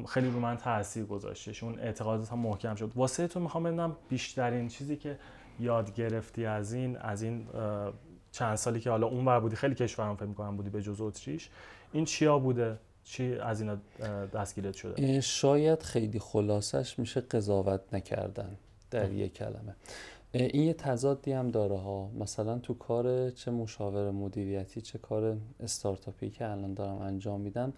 خیلی رو من تاثیر گذاشتش. اون اعتقادات هم محکم شد. واسه تو می‌خوام بیشترین چیزی که یاد گرفتی از این از این چند سالی که حالا اون بودی خیلی کشورم فکر می‌کنم بودی به جز اتریش. این چیا بوده؟ چی از اینا دستگیرت شده؟ شاید خیلی خلاصش میشه قضاوت نکردن در یک کلمه. این یه تضادی هم داره ها. مثلا تو کار چه مشاور مدیریتی چه کار استارتاپی که الان دارم انجام میدم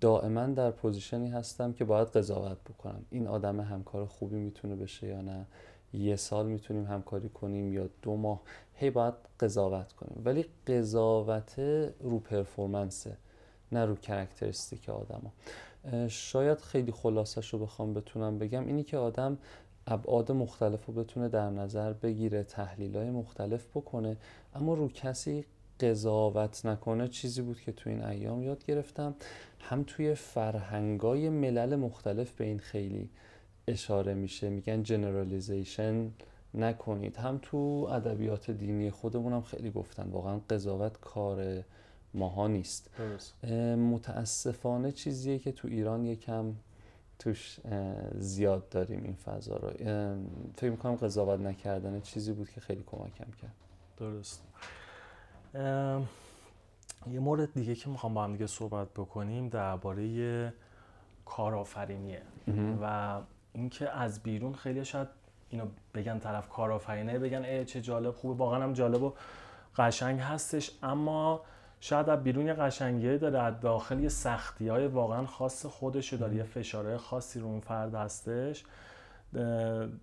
دائما در position ی هستم که باید قضاوت بکنم. این آدم همکار خوبی می‌تونه بشه یا نه؟ یه سال می‌تونیم همکاری کنیم یا دو ماه هی باید قضاوت کنیم. ولی قضاوت رو پرفورمنسه نه رو کرکترستیک آدم شاید خیلی خلاصش رو بخوام بتونم بگم اینی که آدم ابعاد مختلف رو بتونه در نظر بگیره تحلیل های مختلف بکنه اما رو کسی قضاوت نکنه چیزی بود که تو این ایام یاد گرفتم. هم توی فرهنگای ملل مختلف به این خیلی اشاره میشه میگن جنرالیزیشن نکنید. هم تو ادبیات دینی خودمونم خیلی گفتن واقعا قضاوت کار ماها نیست. متاسفانه چیزیه که تو ایران یکم توش زیاد داریم این فضا رو. فکر می‌کنم قضاوت نکردن چیزی بود که خیلی کمکم کرد. درست. یه مورد دیگه که می‌خوام با هم دیگه صحبت بکنیم درباره کارآفرینیه. و اینکه از بیرون خیلی شاید اینو بگن طرف کارآفرینه بگن ای چه جالب خوبه واقعا هم جالب و قشنگ هستش. اما شاید از بیرون یه قشنگی داره از داخل یه سختی های واقعا خاص خودش داره یه فشارهای خاصی رو اون فرد هستش.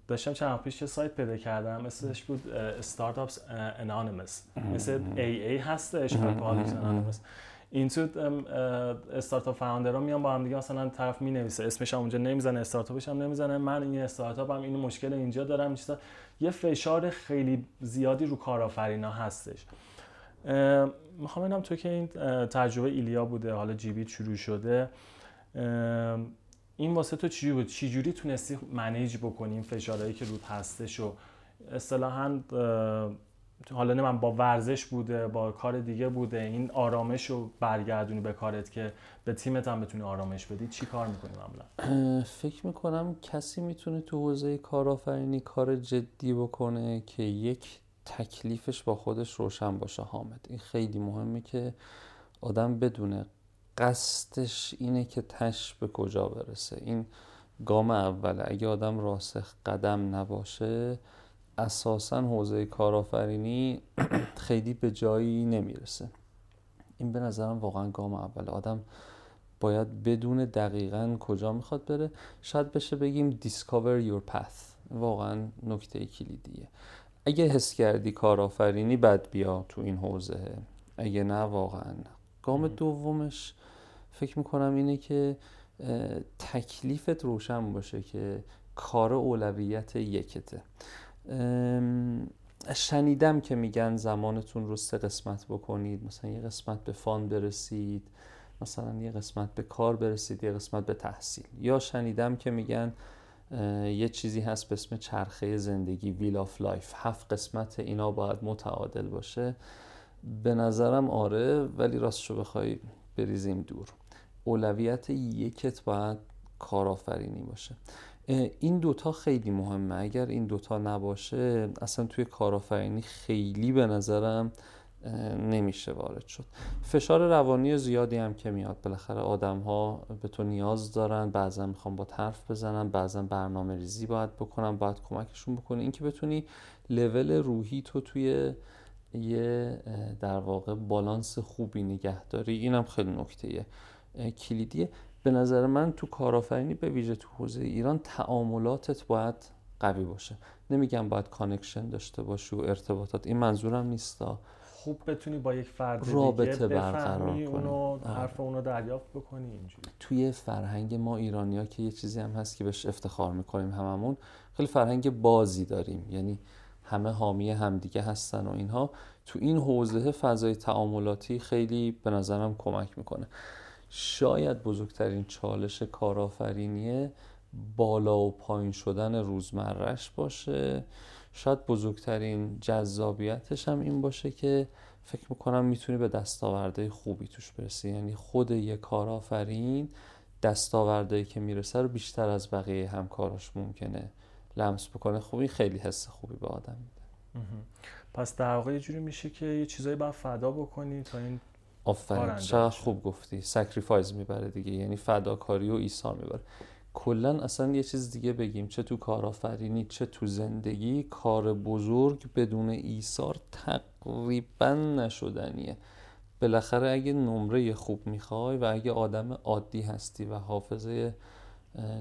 داشتم چند پیش یه سایت پیدا کردم اسمش بود Startups Anonymous. مثل AA هستش Anonymous. این تو استارتاپ فاوندرها میان با هم دیگه مثلا طرف می نویسه اسمش هم اونجا نمی‌زنه استارتاپش هم نمی‌زنه. من این استارتاپ هم این مشکل اینجا دارم چیزا. یه فشار خیلی زیادی رو کارآفرینا هستش. می‌خوام ببینم تو که این تجربه ایلیا بوده حالا جیبیت شروع شده. این واسه تو چی بود؟ چجوری تونستی منیج بکنی این فشارهایی که رود هستش و اصطلاحا حالا نه من با ورزش بوده با کار دیگه بوده. این آرامش رو برگردونی به کارت که به تیمت هم بتونی آرامش بدی. چی کار می‌کنی معمولا؟ فکر می‌کنم کسی می‌تونه تو حوزه کارآفرینی کار جدی بکنه که یک تکلیفش با خودش روشن باشه حامد. این خیلی مهمه که آدم بدونه قصدش اینه که تش به کجا برسه. این گام اوله. اگه آدم راسخ قدم نباشه اساسا حوزه کارآفرینی خیلی به جایی نمی‌رسه. این به نظرم واقعا گام اول آدم باید بدون دقیقا کجا می‌خواد بره. شاید بشه بگیم discover your path. واقعا نکته کلیدیه. اگه حس کردی کارآفرینی بد بیا تو این حوزه. اگه نه واقعا گام دومش فکر می‌کنم اینه که تکلیفت روشن باشه که کار اولویت یکته. شنیدم که میگن زمانتون رو سه قسمت بکنید. مثلا یه قسمت به fun برسید مثلا یه قسمت به کار برسید یه قسمت به تحصیل. یا شنیدم که میگن یه چیزی هست به اسم چرخه زندگی wheel of life هفت قسمت اینا باید متعادل باشه. به نظرم آره ولی راستشو بخوای بریزیم دور. اولویت یکت باید کارآفرینی باشه. این دوتا خیلی مهمه. اگر این دوتا نباشه اصلا توی کارآفرینی خیلی به نظرم نمیشه وارد شد. فشار روانی زیادی هم که میاد. بالاخره آدم ها به تو نیاز دارن. بعضا می‌خوام با حرف بزنن. بعضا برنامه ریزی باید بکنم باید کمکشون بکنی. اینکه بتونی لول روحی تو توی یه در واقع بالانس خوبی نگهداری اینم خیلی نکته کلیدیه. به نظر من تو کارآفرینی به ویژه تو حوزه ایران تعاملاتت باید قوی باشه. نمیگم باید connection داشته باشی و ارتباطات. این منظورم نیستا. خوب بتونی با یک فرد رابطه برقرار کنی. اونو آره. حرف اونو دریافت بکنی اینجوری. توی فرهنگ ما ایرانیا که یه چیزی هم هست که بهش افتخار می‌کنیم هممون خیلی فرهنگ بازی داریم. یعنی همه حامی همدیگه هستن و اینها. تو این حوزه فضای تعاملاتی خیلی به نظرم کمک می‌کنه. شاید بزرگترین چالش کارآفرینیه بالا و پایین شدن روزمرش باشه. شاید بزرگترین جذابیتش هم این باشه که فکر می‌کنم می‌تونی به دستاورده خوبی توش برسی. یعنی خود یه کارآفرین دستاوردهایی که می‌رسه رو بیشتر از بقیه همکاراش ممکنه لمس بکنه. خوبی خیلی حس خوبی به آدم میده. پس در واقع یه جوری میشه که یه چیزایی باید فدا بکنی تا این آفرین. چقدر خوب گفتی. sacrifice می‌بره دیگه. یعنی فداکاری و ایثار می‌بره. کلا اصلا یه چیز دیگه بگیم. چه تو کارآفرینی چه تو زندگی کار بزرگ بدون ایثار تقریبا نشدنیه. بالاخره اگه نمره خوب می‌خوای و اگه آدم عادی هستی و حافظه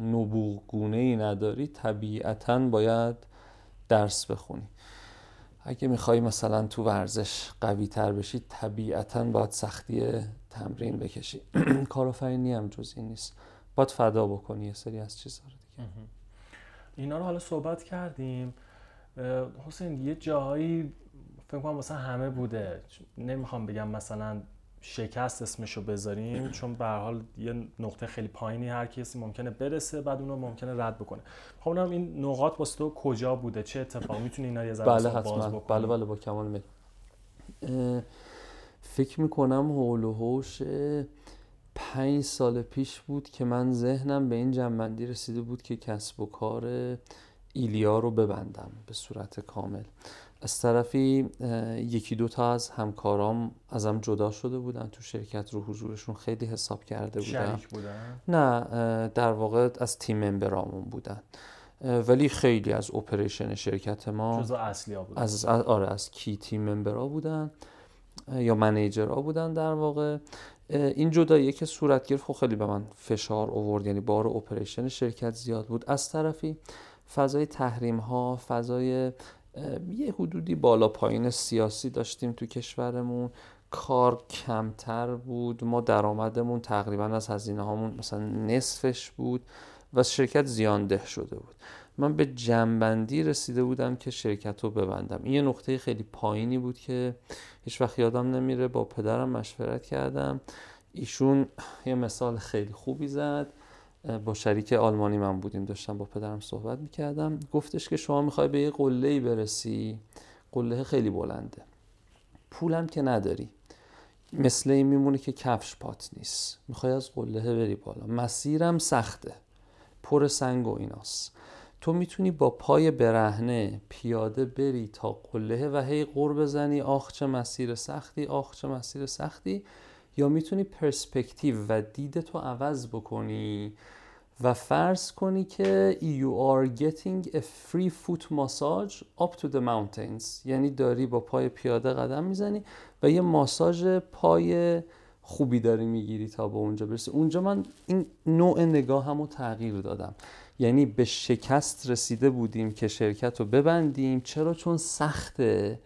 نبوغگونه ای نداری طبیعتا باید درس بخونی. اگه می‌خوای مثلا تو ورزش قوی تر بشی طبیعتا باید سختی تمرین بکشی. کارآفرینی هم جز این نیست. باید فدا بکنی یه سری از چیزها رو دیگه. اینا رو حالا صحبت کردیم. حسین یه جاهایی فکر کنم مثلا همه بوده. نمی‌خوام بگم مثلا شکست اسمشو بذاریم چون به حال یه نقطه خیلی پایینی هر کسی ممکنه برسه بعد اونو ممکنه رد بکنه. خب این نقاط واسه تو کجا بوده؟ چه اتفاقی؟ می‌تونی اینا یه ذره بله باز بکنی؟ بله بله با کمال میل فکر می‌کنم هول و هوش پنج سال پیش بود که من ذهنم به این جنبندی رسیده بود که کسب و کار ایلیا رو ببندم به صورت کامل. از طرفی یکی دوتا از همکارام ازم جدا شده بودن تو شرکت رو حضورشون خیلی حساب کرده بودن. شریک بودن؟ نه در واقع از تیم ممبرامون بودن. ولی خیلی از اپریشن شرکت ما جزو اصلی ها بودن. از آره از کی تیم ممبرا بودن یا منیجرها بودن در واقع. این جدایی که صورت گرفت خب خیلی به من فشار آورد یعنی بار اپریشن شرکت زیاد بود. از طرفی فضای تحریم ها فضای یه حدودی بالا پایین سیاسی داشتیم تو کشورمون. کار کمتر بود. ما درآمدمون تقریبا از هزینه هامون مثلا نصفش بود و شرکت زیانده شده بود. من به جنبندی رسیده بودم که شرکت رو ببندم. این یه نقطه خیلی پایینی بود که هیچ وقت یادم نمیره. با پدرم مشورت کردم. ایشون یه مثال خیلی خوبی زد. با شریک آلمانی من بودیم داشتم با پدرم صحبت می‌کردم. گفتش که شما می‌خوای به یه قله برسی. قله خیلی بلنده. پولم که نداری. مثل این میمونه که کفش پات نیست. می‌خوای از قله بری بالا. مسیرم سخته. پر سنگ و ایناست. تو می‌تونی با پای برهنه پیاده بری تا قله و هی قور بزنی. آخ چه مسیر سختی آخ چه مسیر سختی. یا می‌تونی پرسپکتیو و دیدتو عوض بکنی و فرض کنی که you are getting a free foot massage up to the mountains. یعنی داری با پای پیاده قدم می‌زنی و یه ماساژ پای خوبی داری می‌گیری تا به اونجا برسی. اونجا من این نوع نگاه همو تغییر دادم. یعنی به شکست رسیده بودیم که شرکت رو ببندیم. چرا؟ چون سخته.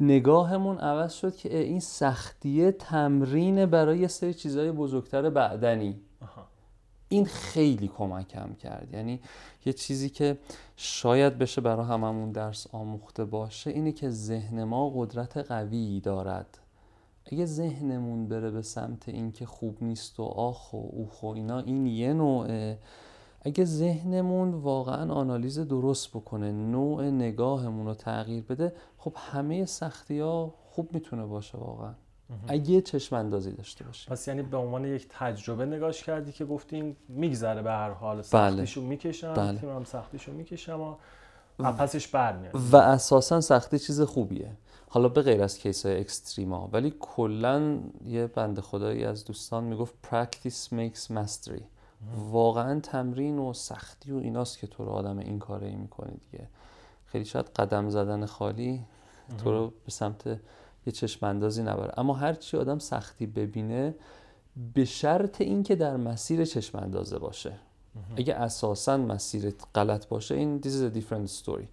نگاهمون عوض شد که این سختیه تمرین برای یه سری چیزهای بزرگتر بعدنی. این خیلی کمکم کرد. یعنی یه چیزی که شاید بشه برای هممون درس آموخته باشه اینه که ذهن ما قدرت قوی دارد. اگه ذهنمون بره به سمت اینکه خوب نیست و آخ و اوخ و اینا این یه نوعه. اگه ذهنمون واقعا آنالیز درست بکنه نوع نگاهمون رو تغییر بده خب همه سختی ها خوب می‌تونه باشه واقعا. اگه چشم اندازی داشته باشه پس یعنی به عنوان یک تجربه نگاش کردی که گفتیم میگذره به هر حال بله. سختیشو می‌کشم بله. تیمم سختیشو می‌کشم و پسش برمیاد و اساسا سختی چیز خوبیه. حالا به غیر از کیس های اکستریما ولی کلا یه بنده خدایی از دوستان می‌گفت practice makes mastery. واقعا تمرین و سختی و ایناست که تو رو آدم این کاره ای می‌کنه دیگه. خیلی شاید قدم زدن خالی تو رو به سمت یه چشم اندازی نبره. اما هرچی آدم سختی ببینه به شرط اینکه در مسیر چشم اندازه باشه اگه اساسا مسیرت غلط باشه این this is a different story.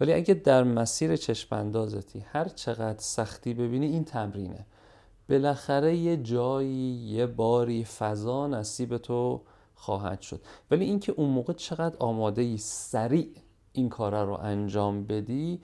ولی اگه در مسیر چشم اندازتی هر چقدر سختی ببینی این تمرینه. بالاخره یه جایی یه باری فضا نصیب تو خواهد شد. ولی اینکه اون موقع چقدر آماده ای سریع این کار رو انجام بدی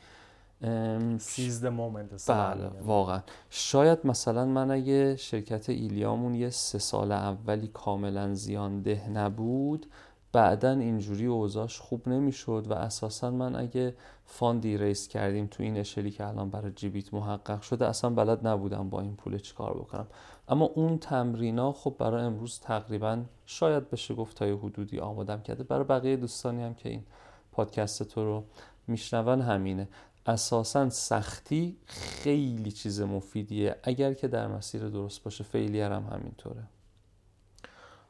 سیز مومنت بله واقعا. شاید مثلا من اگه شرکت ایلیامون یه سه سال اولی کاملا زیان ده نبود بعدا اینجوری اوضاعش خوب نمی‌شد و اساسا من اگه fundی raise کردیم تو این اشلی که الان برای جیبیت محقق شده اصلا بلد نبودم با این پول چیکار بکنم. اما اون تمرینا خب برای امروز تقریبا شاید بشه گفت تا حدودی آمادم کرده. برای بقیه دوستانی هم که این پادکست تو رو میشنون همینه. اساسا سختی خیلی چیز مفیدیه. اگر که در مسیر درست باشه failure هم همینطوره.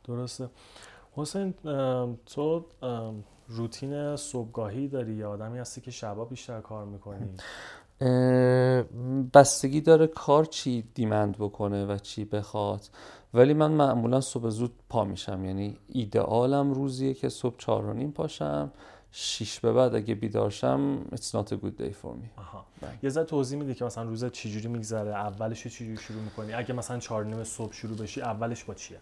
درسته. حسین تو روتین صبحگاهی داری؟ یا آدمی هستی که شبا بیشتر کار می‌کنی. بستگی داره کار چی دیمند بکنه و چی بخواد. ولی من معمولا صبح زود پا میشم. یعنی ایدئالم روزیه که صبح چهار و نیم پاشم شیش به بعد اگه بیدارشم it's not a good day for me. آها. یه ذره توضیح میدی که مثلا روزت چجوری میگذره؟ اولش چجوری شروع می‌کنی؟ اگه مثلا چهار نیم صبح شروع بشی اولش با چیه؟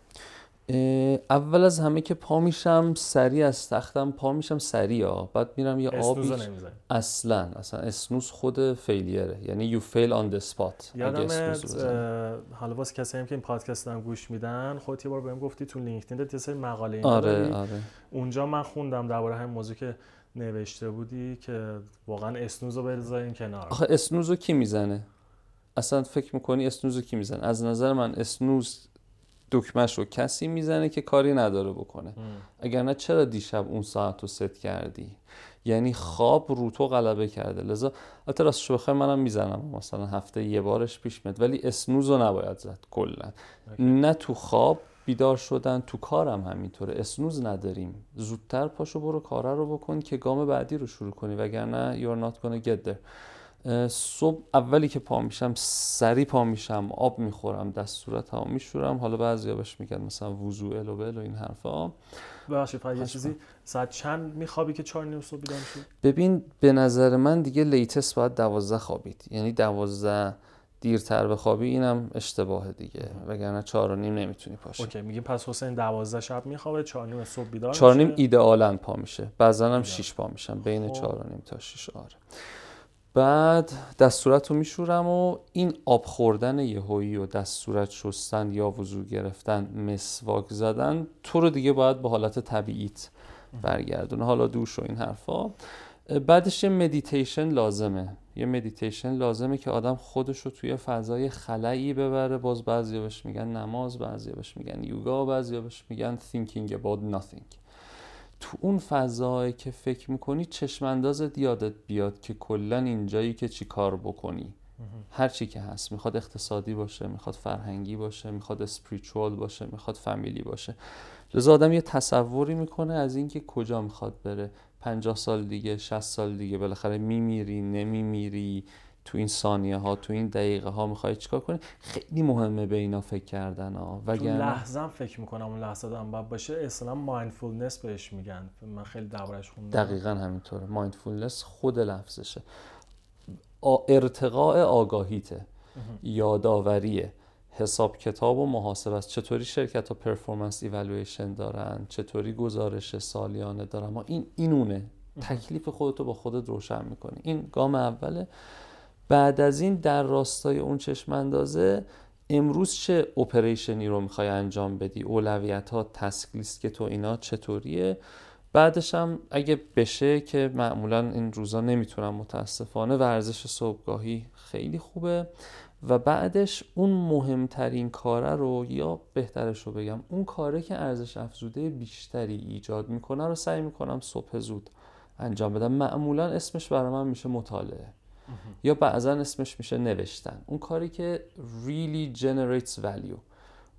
اول از همه که پا میشم سری از تختم پا میشم سری ها بعد میرم یه آبی اصلا اصلا اسنوس خود فیلیره یعنی you fail on the spot. یادمت حالا واسه کسی هم که این پادکست هم گوش میدن خودت یه بار بهم گفتی تو لینکدین یه سری مقاله این آره آره. اونجا من خوندم درباره همین موضوع که نوشته بودی که واقعا اسنوز رو بذارین کنار. آخه اسنوز رو کی می‌زنه؟ اصلا فکر می‌کنی اسنوز رو کی می‌زنه؟ از نظر من اسنوز دکمش رو کسی می‌زنه که کاری نداره بکنه. اگر نه چرا دیشب اون ساعت رو ست کردی؟ یعنی خواب رو تو غلبه کرده. لذا البته راستش بخوای منم می‌زنم. مثلا هفته یه بارش پیش میاد. ولی اسنوز رو نباید زد کلا. نه تو خواب بیدار شدن تو کارم همینطوره. اسنوز نداریم. زودتر پاشو برو کاره رو بکن که گام بعدی رو شروع کنی. وگرنه you're not gonna get there. صبح اولی که پا میشم سری پا میشم آب می‌خورم دست صورت ها میشورم. حالا بعضی بهش میگن مثلا وضوع الوبل و این حرفا. ببخشید فقط یه چیزی. ساعت چند میخوابی که چهار نیم صبح بیدار ببین به نظر من دیگه لیتس باید دوازده خوابید. یعنی دوازده دیرتر بخوابی اینم اشتباه دیگه. وگرنه چهار و نیم نمی‌تونی پاشی اوکی میگیم پس حسین دوازده شب میخوابه چهار نیم صبح بیدار چهار نیم. ایدئالا پا میشه. بعضا هم. شیش پا میشم بین خب. چهار و نیم تا شیش آره. بعد دستورت رو میشورم و این آب خوردن یهویی و دستورت شستن یا وضو گرفتن مسواک زدن تو رو دیگه باید به حالت طبیعیت برگردونه. حالا دوش و این حرفا. بعدش یه مدیتیشن لازمه. یه مدیتیشن لازمه که آدم خودش رو توی فضای خلایی ببره. باز بعضی بهش میگن نماز بعضی بهش میگن یوگا بعضی بهش میگن thinking about nothing. تو اون فضایی که فکر می‌کنی چشماندازت یادت بیاد که کلا اینجایی که چی کار بکنی. هر چی که هست. می‌خواد اقتصادی باشه می‌خواد فرهنگی باشه می‌خواد spiritual باشه می‌خواد فامیلی باشه. لذا آدم یه تصوری می‌کنه از اینکه کجا می‌خواد بره. پنجاه سال دیگه 60 سال دیگه بالاخره میمیری نمیمیری. تو این ثانیه ها تو این دقیقه ها می‌خوای چیکار کنی؟ خیلی مهمه به اینا فکر کردن ها تو وگرنه لحظه فکر می‌کنم اون لحظه هم باید باشه اصلا mindfulness بهش میگن. من خیلی دربارش خوندم. دقیقا همینطوره. mindfulness خود لفظشه. ارتقاء آگاهیته. یادآوریه. حساب کتاب و محاسبه است. چطوری شرکت ها performance evaluation دارن؟ چطوری گزارش سالیانه دارن؟ ما این اینونه. تکلیف خودتو با خودت روشن می‌کنی. این گام اوله. بعد از این در راستای اون چشم اندازه امروز چه operation ی رو می‌خوای انجام بدی؟ اولویت ها task list که تو اینا چطوریه؟ بعدش هم اگه بشه که معمولا این روزا نمی‌تونم متاسفانه ورزش صبحگاهی خیلی خوبه. و بعدش اون مهمترین کاره رو یا بهترش رو بگم اون کاره که ارزش افزوده بیشتری ایجاد می‌کنه رو سعی می‌کنم صبح زود انجام بدم. معمولا اسمش برای من میشه مطالعه. یا بعضا اسمش میشه نوشتن. اون کاری که really generates value.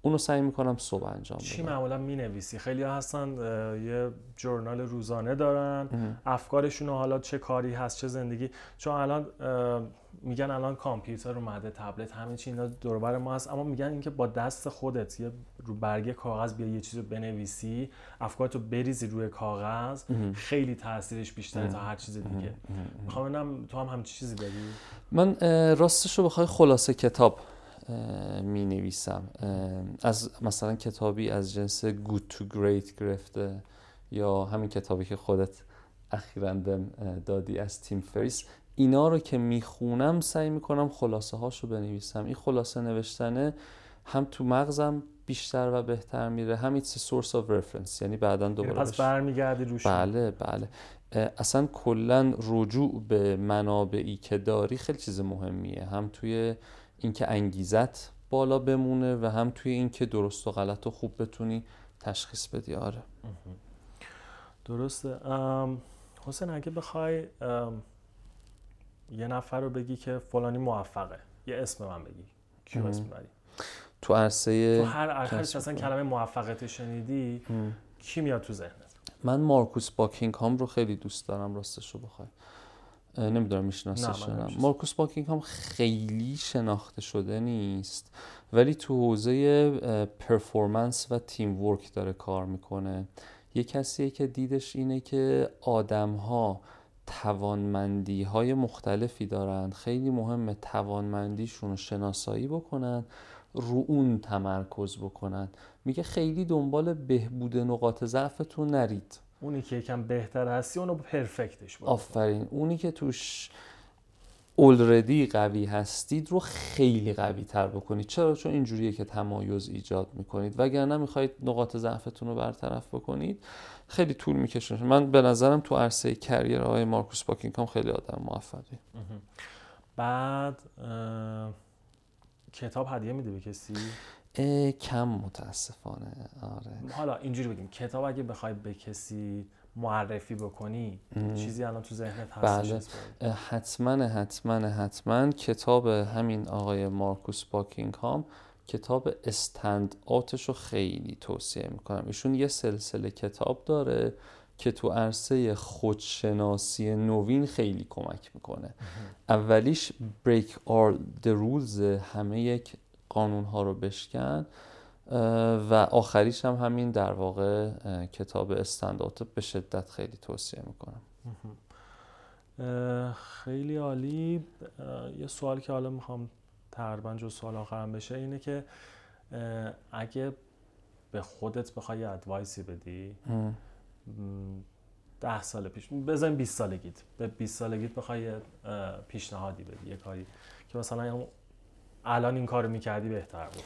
اونو سعی می‌کنم صبح انجام چی بدم. معمولا می نویسی خیلی ها هستن یه جورنال روزانه دارن. افکارشون رو حالا چه کاری هست چه زندگی. چون الان میگن الان کامپیوتر اومده تبلت همه چی اینا دور بر ما هست. اما میگن اینکه با دست خودت یه رو برگه کاغذ بیا یه چیزی رو بنویسی افکارتو بریزی روی کاغذ خیلی تاثیرش بیشتره تا هر چیز دیگه. می‌خوام تو هم همچین چیزی داری من راستش رو بخوای خلاصه کتاب می نویسم از مثلا کتابی از جنس Good to Great گرفته یا همین کتابی که خودت اخیرا بهم دادی از تیم فریس. اینا رو که می‌خونم سعی می‌کنم خلاصه هاشو بنویسم. این خلاصه نوشتنه هم تو مغزم بیشتر و بهتر میره. هم a source of reference. یعنی بعدا یعنی دوباره پس برمیگردی روش. بله بله. اصلا کلا رجوع به منابعی که داری خیلی چیز مهمیه. هم توی اینکه انگیزت بالا بمونه و هم توی اینکه درست و غلط و خوب بتونی تشخیص بدی. آره. درسته. حسین اگه بخوای یه نفر رو بگی که فلانی موفقه یه اسم من بگی. کیو اسم می‌بری تو عرصه تو هر و اصلا. کلمه موفقیت شنیدی کی میاد تو ذهنت؟ من مارکوس باکینگهام رو خیلی دوست دارم راستش رو بخوای. نمی‌دونم میشناسیش نه،. مارکوس باکینگهام خیلی شناخته شده نیست. ولی تو حوزه پرفورمنس و تیم ورک داره کار می‌کنه. یه کسیه که دیدش اینه که آدم ها توانمندی های مختلفی دارن. خیلی مهمه توانمندیشون رو شناسایی بکنن رو اون تمرکز بکنن. میگه خیلی دنبال بهبود نقاط ضعفتون نرید. اونی که یکم بهتر هستی اونو پرفکتش بود آفرین. اونی که توش اولردی قوی هستید رو خیلی قوی تر بکنید. چرا؟ چون اینجوریه که تمایز ایجاد می‌کنید. وگرنه می‌خواید نقاط ضعفتون رو برطرف بکنید خیلی طول می‌کشه. من به نظرم تو عرصه کریر آقای مارکوس باکینگهام خیلی آدم موفقی بعد اه، کتاب هدیه میده به کسی؟ کم متاسفانه آره. حالا اینجوری بگیم کتاب اگه بخوای به کسی معرفی بکنی چیزی الان تو ذهنت هستش بله. حتما حتما حتما کتاب همین آقای مارکوس باکینگهام کتاب استند آتش رو خیلی توصیه می‌کنم. ایشون یه سلسله کتاب داره که تو عرصه خودشناسی نوین خیلی کمک می‌کنه. اولیش break all the rules همه یک قانون ها رو بشکن و آخریش هم همین در واقع کتاب استندارت به شدت خیلی توصیه می‌کنم. خیلی عالی. یه سوال که حالا می‌خوام تقریبا جو سوال آخرم بشه اینه که اگه به خودت بخوای ادوایسی بدی ده سال پیش بزنیم 20 سالگیت به 20 سالگیت بخوای پیشنهادی بدی یه کاری که مثلا الان این کارو می‌کردی بهتر بود.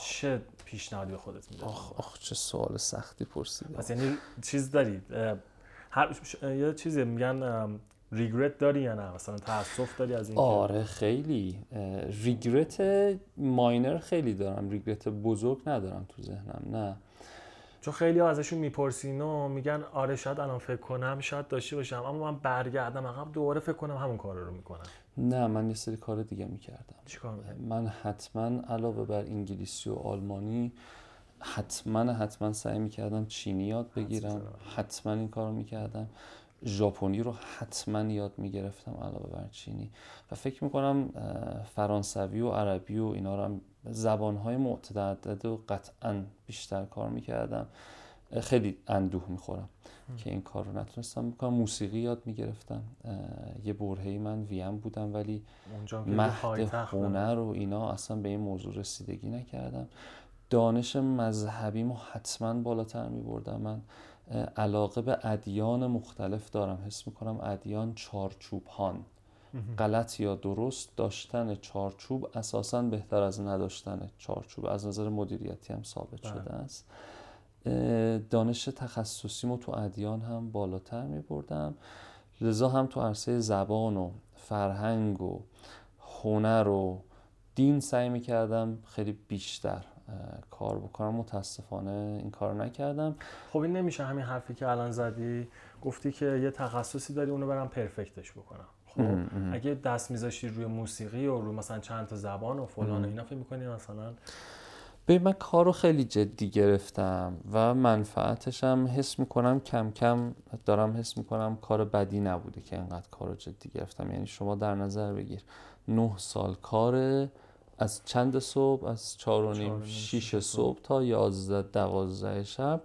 چه پیشنهادی به خودت میدی آخ آخ چه سوال سختی پرسیدی پس یعنی چیز داری هر یه چیزی میگن ریگرت داری یا نه؟ مثلا تاسف داری از این آره خیلی. ریگرت ماینر خیلی دارم. ریگرت بزرگ ندارم تو ذهنم نه. چون خیلی ها ازشون می‌پرسین و میگن آره شاید الان فکر کنم شاید داشته باشم. اما من برگردم عقب دوباره فکر کنم همون کار رو می‌کنم. نه من یه سری کار دیگه می‌کردم. چیکار من حتما علاوه بر انگلیسی و آلمانی حتما حتما سعی می‌کردم چینی یاد بگیرم. حتما این کار می‌کردم. ژاپنی رو حتما یاد می‌گرفتم علاوه بر چینی. و فکر می‌کنم فرانسوی و عربی و اینا رو هم زبانهای معتدد و قطعا بیشتر کار می‌کردم. خیلی اندوه می‌خورم. که این کار رو نتونستم بکنم. موسیقی یاد می‌گرفتم. یه برهی من ویم بودم ولی مهد هنر و اینا اصلا به این موضوع رسیدگی نکردم. دانش مذهبیمو حتما بالاتر میبردم. من علاقه به ادیان مختلف دارم. حس می‌کنم ادیان چارچوب هان غلط یا درست داشتن چارچوب اساسا بهتر از نداشتن چارچوب. از نظر مدیریتی هم ثابت بله. شده است. دانش تخصصیمو تو ادیان هم بالاتر می بردم لذا هم تو عرصه زبان و فرهنگ و هنر و دین سعی می کردم خیلی بیشتر کار بکنم. متاسفانه این کار نکردم. خب این نمیشه همین حرفی که الان زدی. گفتی که یه تخصصی داری اونو برم پرفکتش بکنم. خب اگه دست میذاشتی روی موسیقی و روی مثلا چند تا زبان و فلان و اینا فکر می‌کنی مثلا به من کار رو خیلی جدی گرفتم و منفعتش هم حس می‌کنم کم کم دارم حس می‌کنم کار بدی نبوده که اینقدر کار رو جدی گرفتم. یعنی شما در نظر بگیر. نه سال کار از چند صبح از چهار و نیم شیش صبح. تا یازده دوازده شب.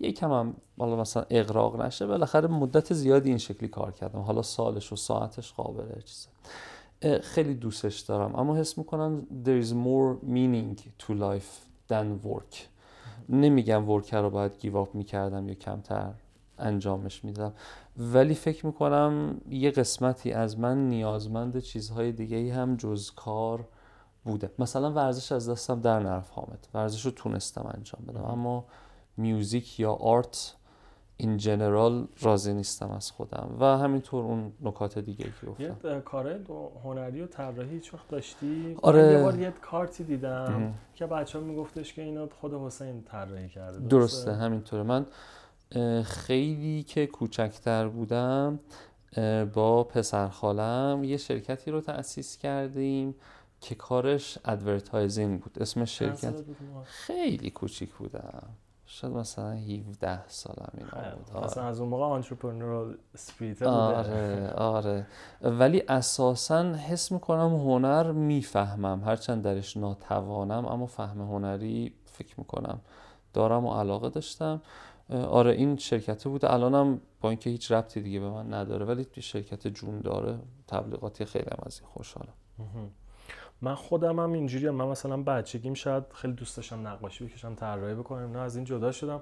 یکم هم حالا مثلا اقراق نشه بالاخره مدت زیادی این شکلی کار کردم. حالا سالش و ساعتش قابله چیزه. خیلی دوستش دارم. اما حس می‌کنم there is more meaning to life than work. نمیگم ورک رو باید گیواب می‌کردم یا کمتر انجامش میدم ولی فکر می‌کنم یه قسمتی از من نیازمند چیزهای دیگه ای هم جز کار بوده. مثلا ورزش از دستم در نرف حامد. ورزش رو تونستم انجام بدم. اما میوزیک یا آرت این جنرال راضی نیستم از خودم و همینطور اون نکات دیگه که گفتم. یه کار هنری و طراحی هیچ وقت داشتی؟ آره. یه بار یه کارتی دیدم که بچه ها میگفتش که اینو خود حسین طراحی کرده. درسته, درسته همینطوره. من خیلی که کوچکتر بودم با پسر خالم یه شرکتی رو تأسیس کردیم که کارش advertising بود. اسم شرکت خیلی کوچیک بودم. شاید مثلا 17 سالم اینا بود. آره. مثلا از اون موقع entrepreneurial spirit آره آره. ولی اساسا حس می‌کنم هنر می‌فهمم هرچند درش ناتوانم اما فهم هنری فکر می‌کنم دارم و علاقه داشتم. آره این شرکت بود. الانم با اینکه هیچ ربطی دیگه به من نداره ولی شرکت جون داره. تبلیغاتی خیلی هم از این خوشحالم. من خودم هم اینجوری من مثلا بچگیم شاید خیلی دوست داشتم نقاشی بکشم طراحی بکنم نه از این جدا شدم.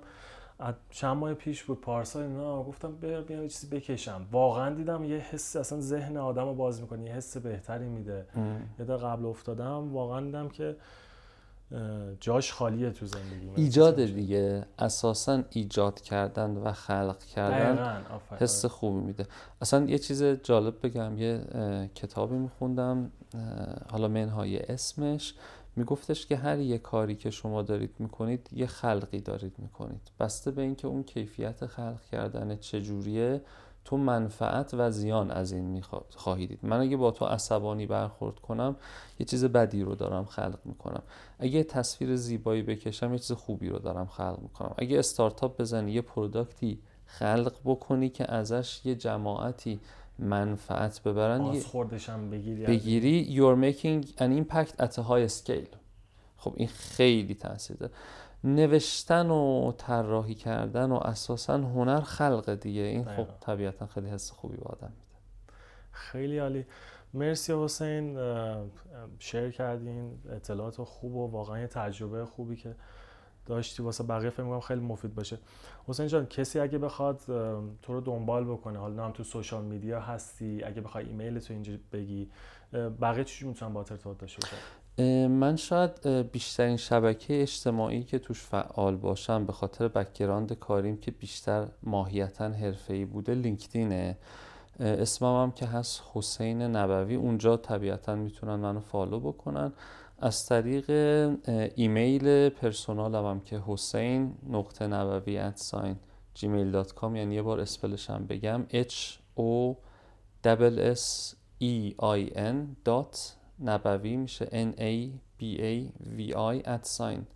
چند ماه پیش بود پارسال اینا گفتم بیام یه چیزی بکشم. واقعا دیدم یه حس اصلا ذهن آدم رو باز می‌کنه یه حس بهتری میده. یه قبل افتادم واقعا دیدم که جاش خالیه تو زندگی. ایجاد دیگه. اساسا ایجاد کردن و خلق کردن حس خوبی میده. اصلا یه چیز جالب بگم یه کتابی میخوندم. حالا منهای اسمش میگفتش که هر یه کاری که شما دارید می‌کنید یه خلقی دارید می‌کنید. بسته به اینکه اون کیفیت خلق کردن چجوریه تو منفعت و زیان از این خواهی دید من اگه با تو عصبانی برخورد کنم یه چیز بدی رو دارم خلق می‌کنم. اگه تصویر زیبایی بکشم یه چیز خوبی رو دارم خلق می‌کنم. اگه استارتاپ بزنی یه پروداکتی خلق بکنی که ازش یه جماعتی منفعت ببرن خوردشم بگیری بگیری. you're making an impact at a high scale. خب این خیلی تاثیر داره. نوشتن و طراحی کردن و اساسا هنر خلق دیگه. این خب طبیعتا خیلی حس خوبی به آدم میده. خیلی عالی. مرسی حسین share کردین. اطلاعات خوب و واقعا تجربه خوبی که داشتی واسه بقیه فکر می‌کنم خیلی مفید باشه. حسین جان کسی اگه بخواد تو رو دنبال بکنه حالا هم تو social media هستی اگه بخوای ایمیل تو اینجا بگی بقیه چی می‌تونن با ارتباط داشته من شاید بیشترین شبکه اجتماعی که توش فعال باشم به خاطر background کاریم که بیشتر ماهیتا حرفه‌ای بوده LinkedIn ه. اسمم هم که هست حسین نبوی اونجا طبیعتا می‌تونن منو follow بکنن. از طریق ایمیل personal م هم که حسین نقطه نبوی at sign gmail.com یعنی یه بار spell ش هم بگم. H o s e i n dot نبوی میشه. N a b a v i at sign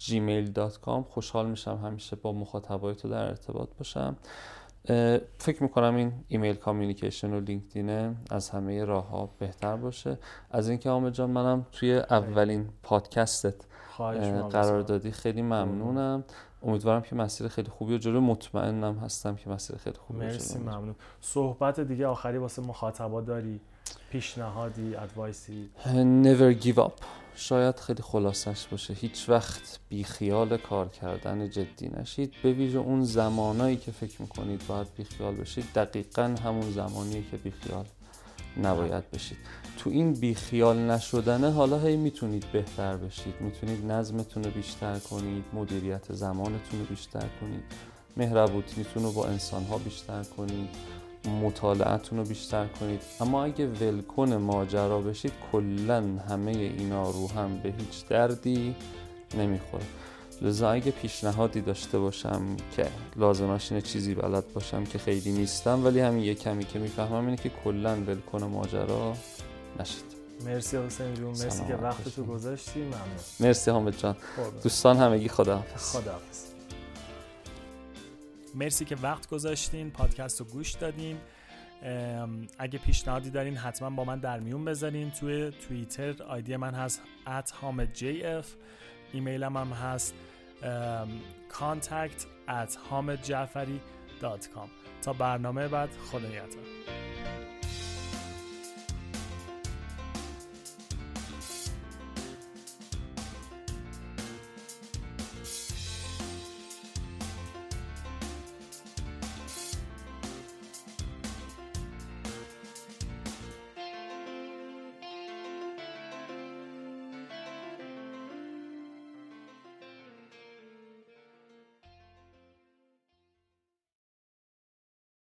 gmail.com خوشحال میشم همیشه با مخاطبای تو در ارتباط باشم. فکر می‌کنم این email communication و LinkedIn ه از همه راه ها بهتر باشه. از اینکه احمد جان منم توی اولین پادکستت قرار دادی. خیلی ممنونم. امیدوارم که مسیر خیلی خوبی و جلو. مطمئنم هستم که مسیر خیلی خوبی مرسی ممنون. صحبت دیگه آخری واسه مخاطبا داری؟ پیشنهادی advice ی؟ never give up. شاید خیلی خلاصش باشه. هیچ وقت بیخیال کار کردن جدی نشید. به ویژه اون زمانایی که فکر می‌کنید باید بیخیال بشید دقیقا همون زمانیه که بیخیال نباید بشید. تو این بیخیال نشدنه حالا هی می‌تونید بهتر بشید. می‌تونید نظمتون رو بیشتر کنید مدیریت زمانتون رو بیشتر کنید. مهربوتیتون رو با انسانها بیشتر کنید. مطالعتون رو بیشتر کنید. اما اگه ولکن ماجرا بشید کلا همه اینا رو هم به هیچ دردی نمی‌خوره. لذا اگه پیشنهادی داشته باشم که لازمش اینه چیزی بلد باشم که خیلی نیستم ولی همین یه کمی که می‌فهمم اینه که کلا ولکن ماجرا نشید. مرسی حسین جون مرسی که وقت تو گذاشتی. ممنون. مرسی حامد جان. دوستان همگی خداحافظ. خداحافظ. مرسی که وقت گذاشتین پادکست رو گوش دادین. اگه پیشنهادی دارین حتما با من در میون بذارین. توی توییتر آیدی من هست at hamedjf ایمیلم هم هست contact at hamedjafari.com تا برنامه بعد خدا نگهدار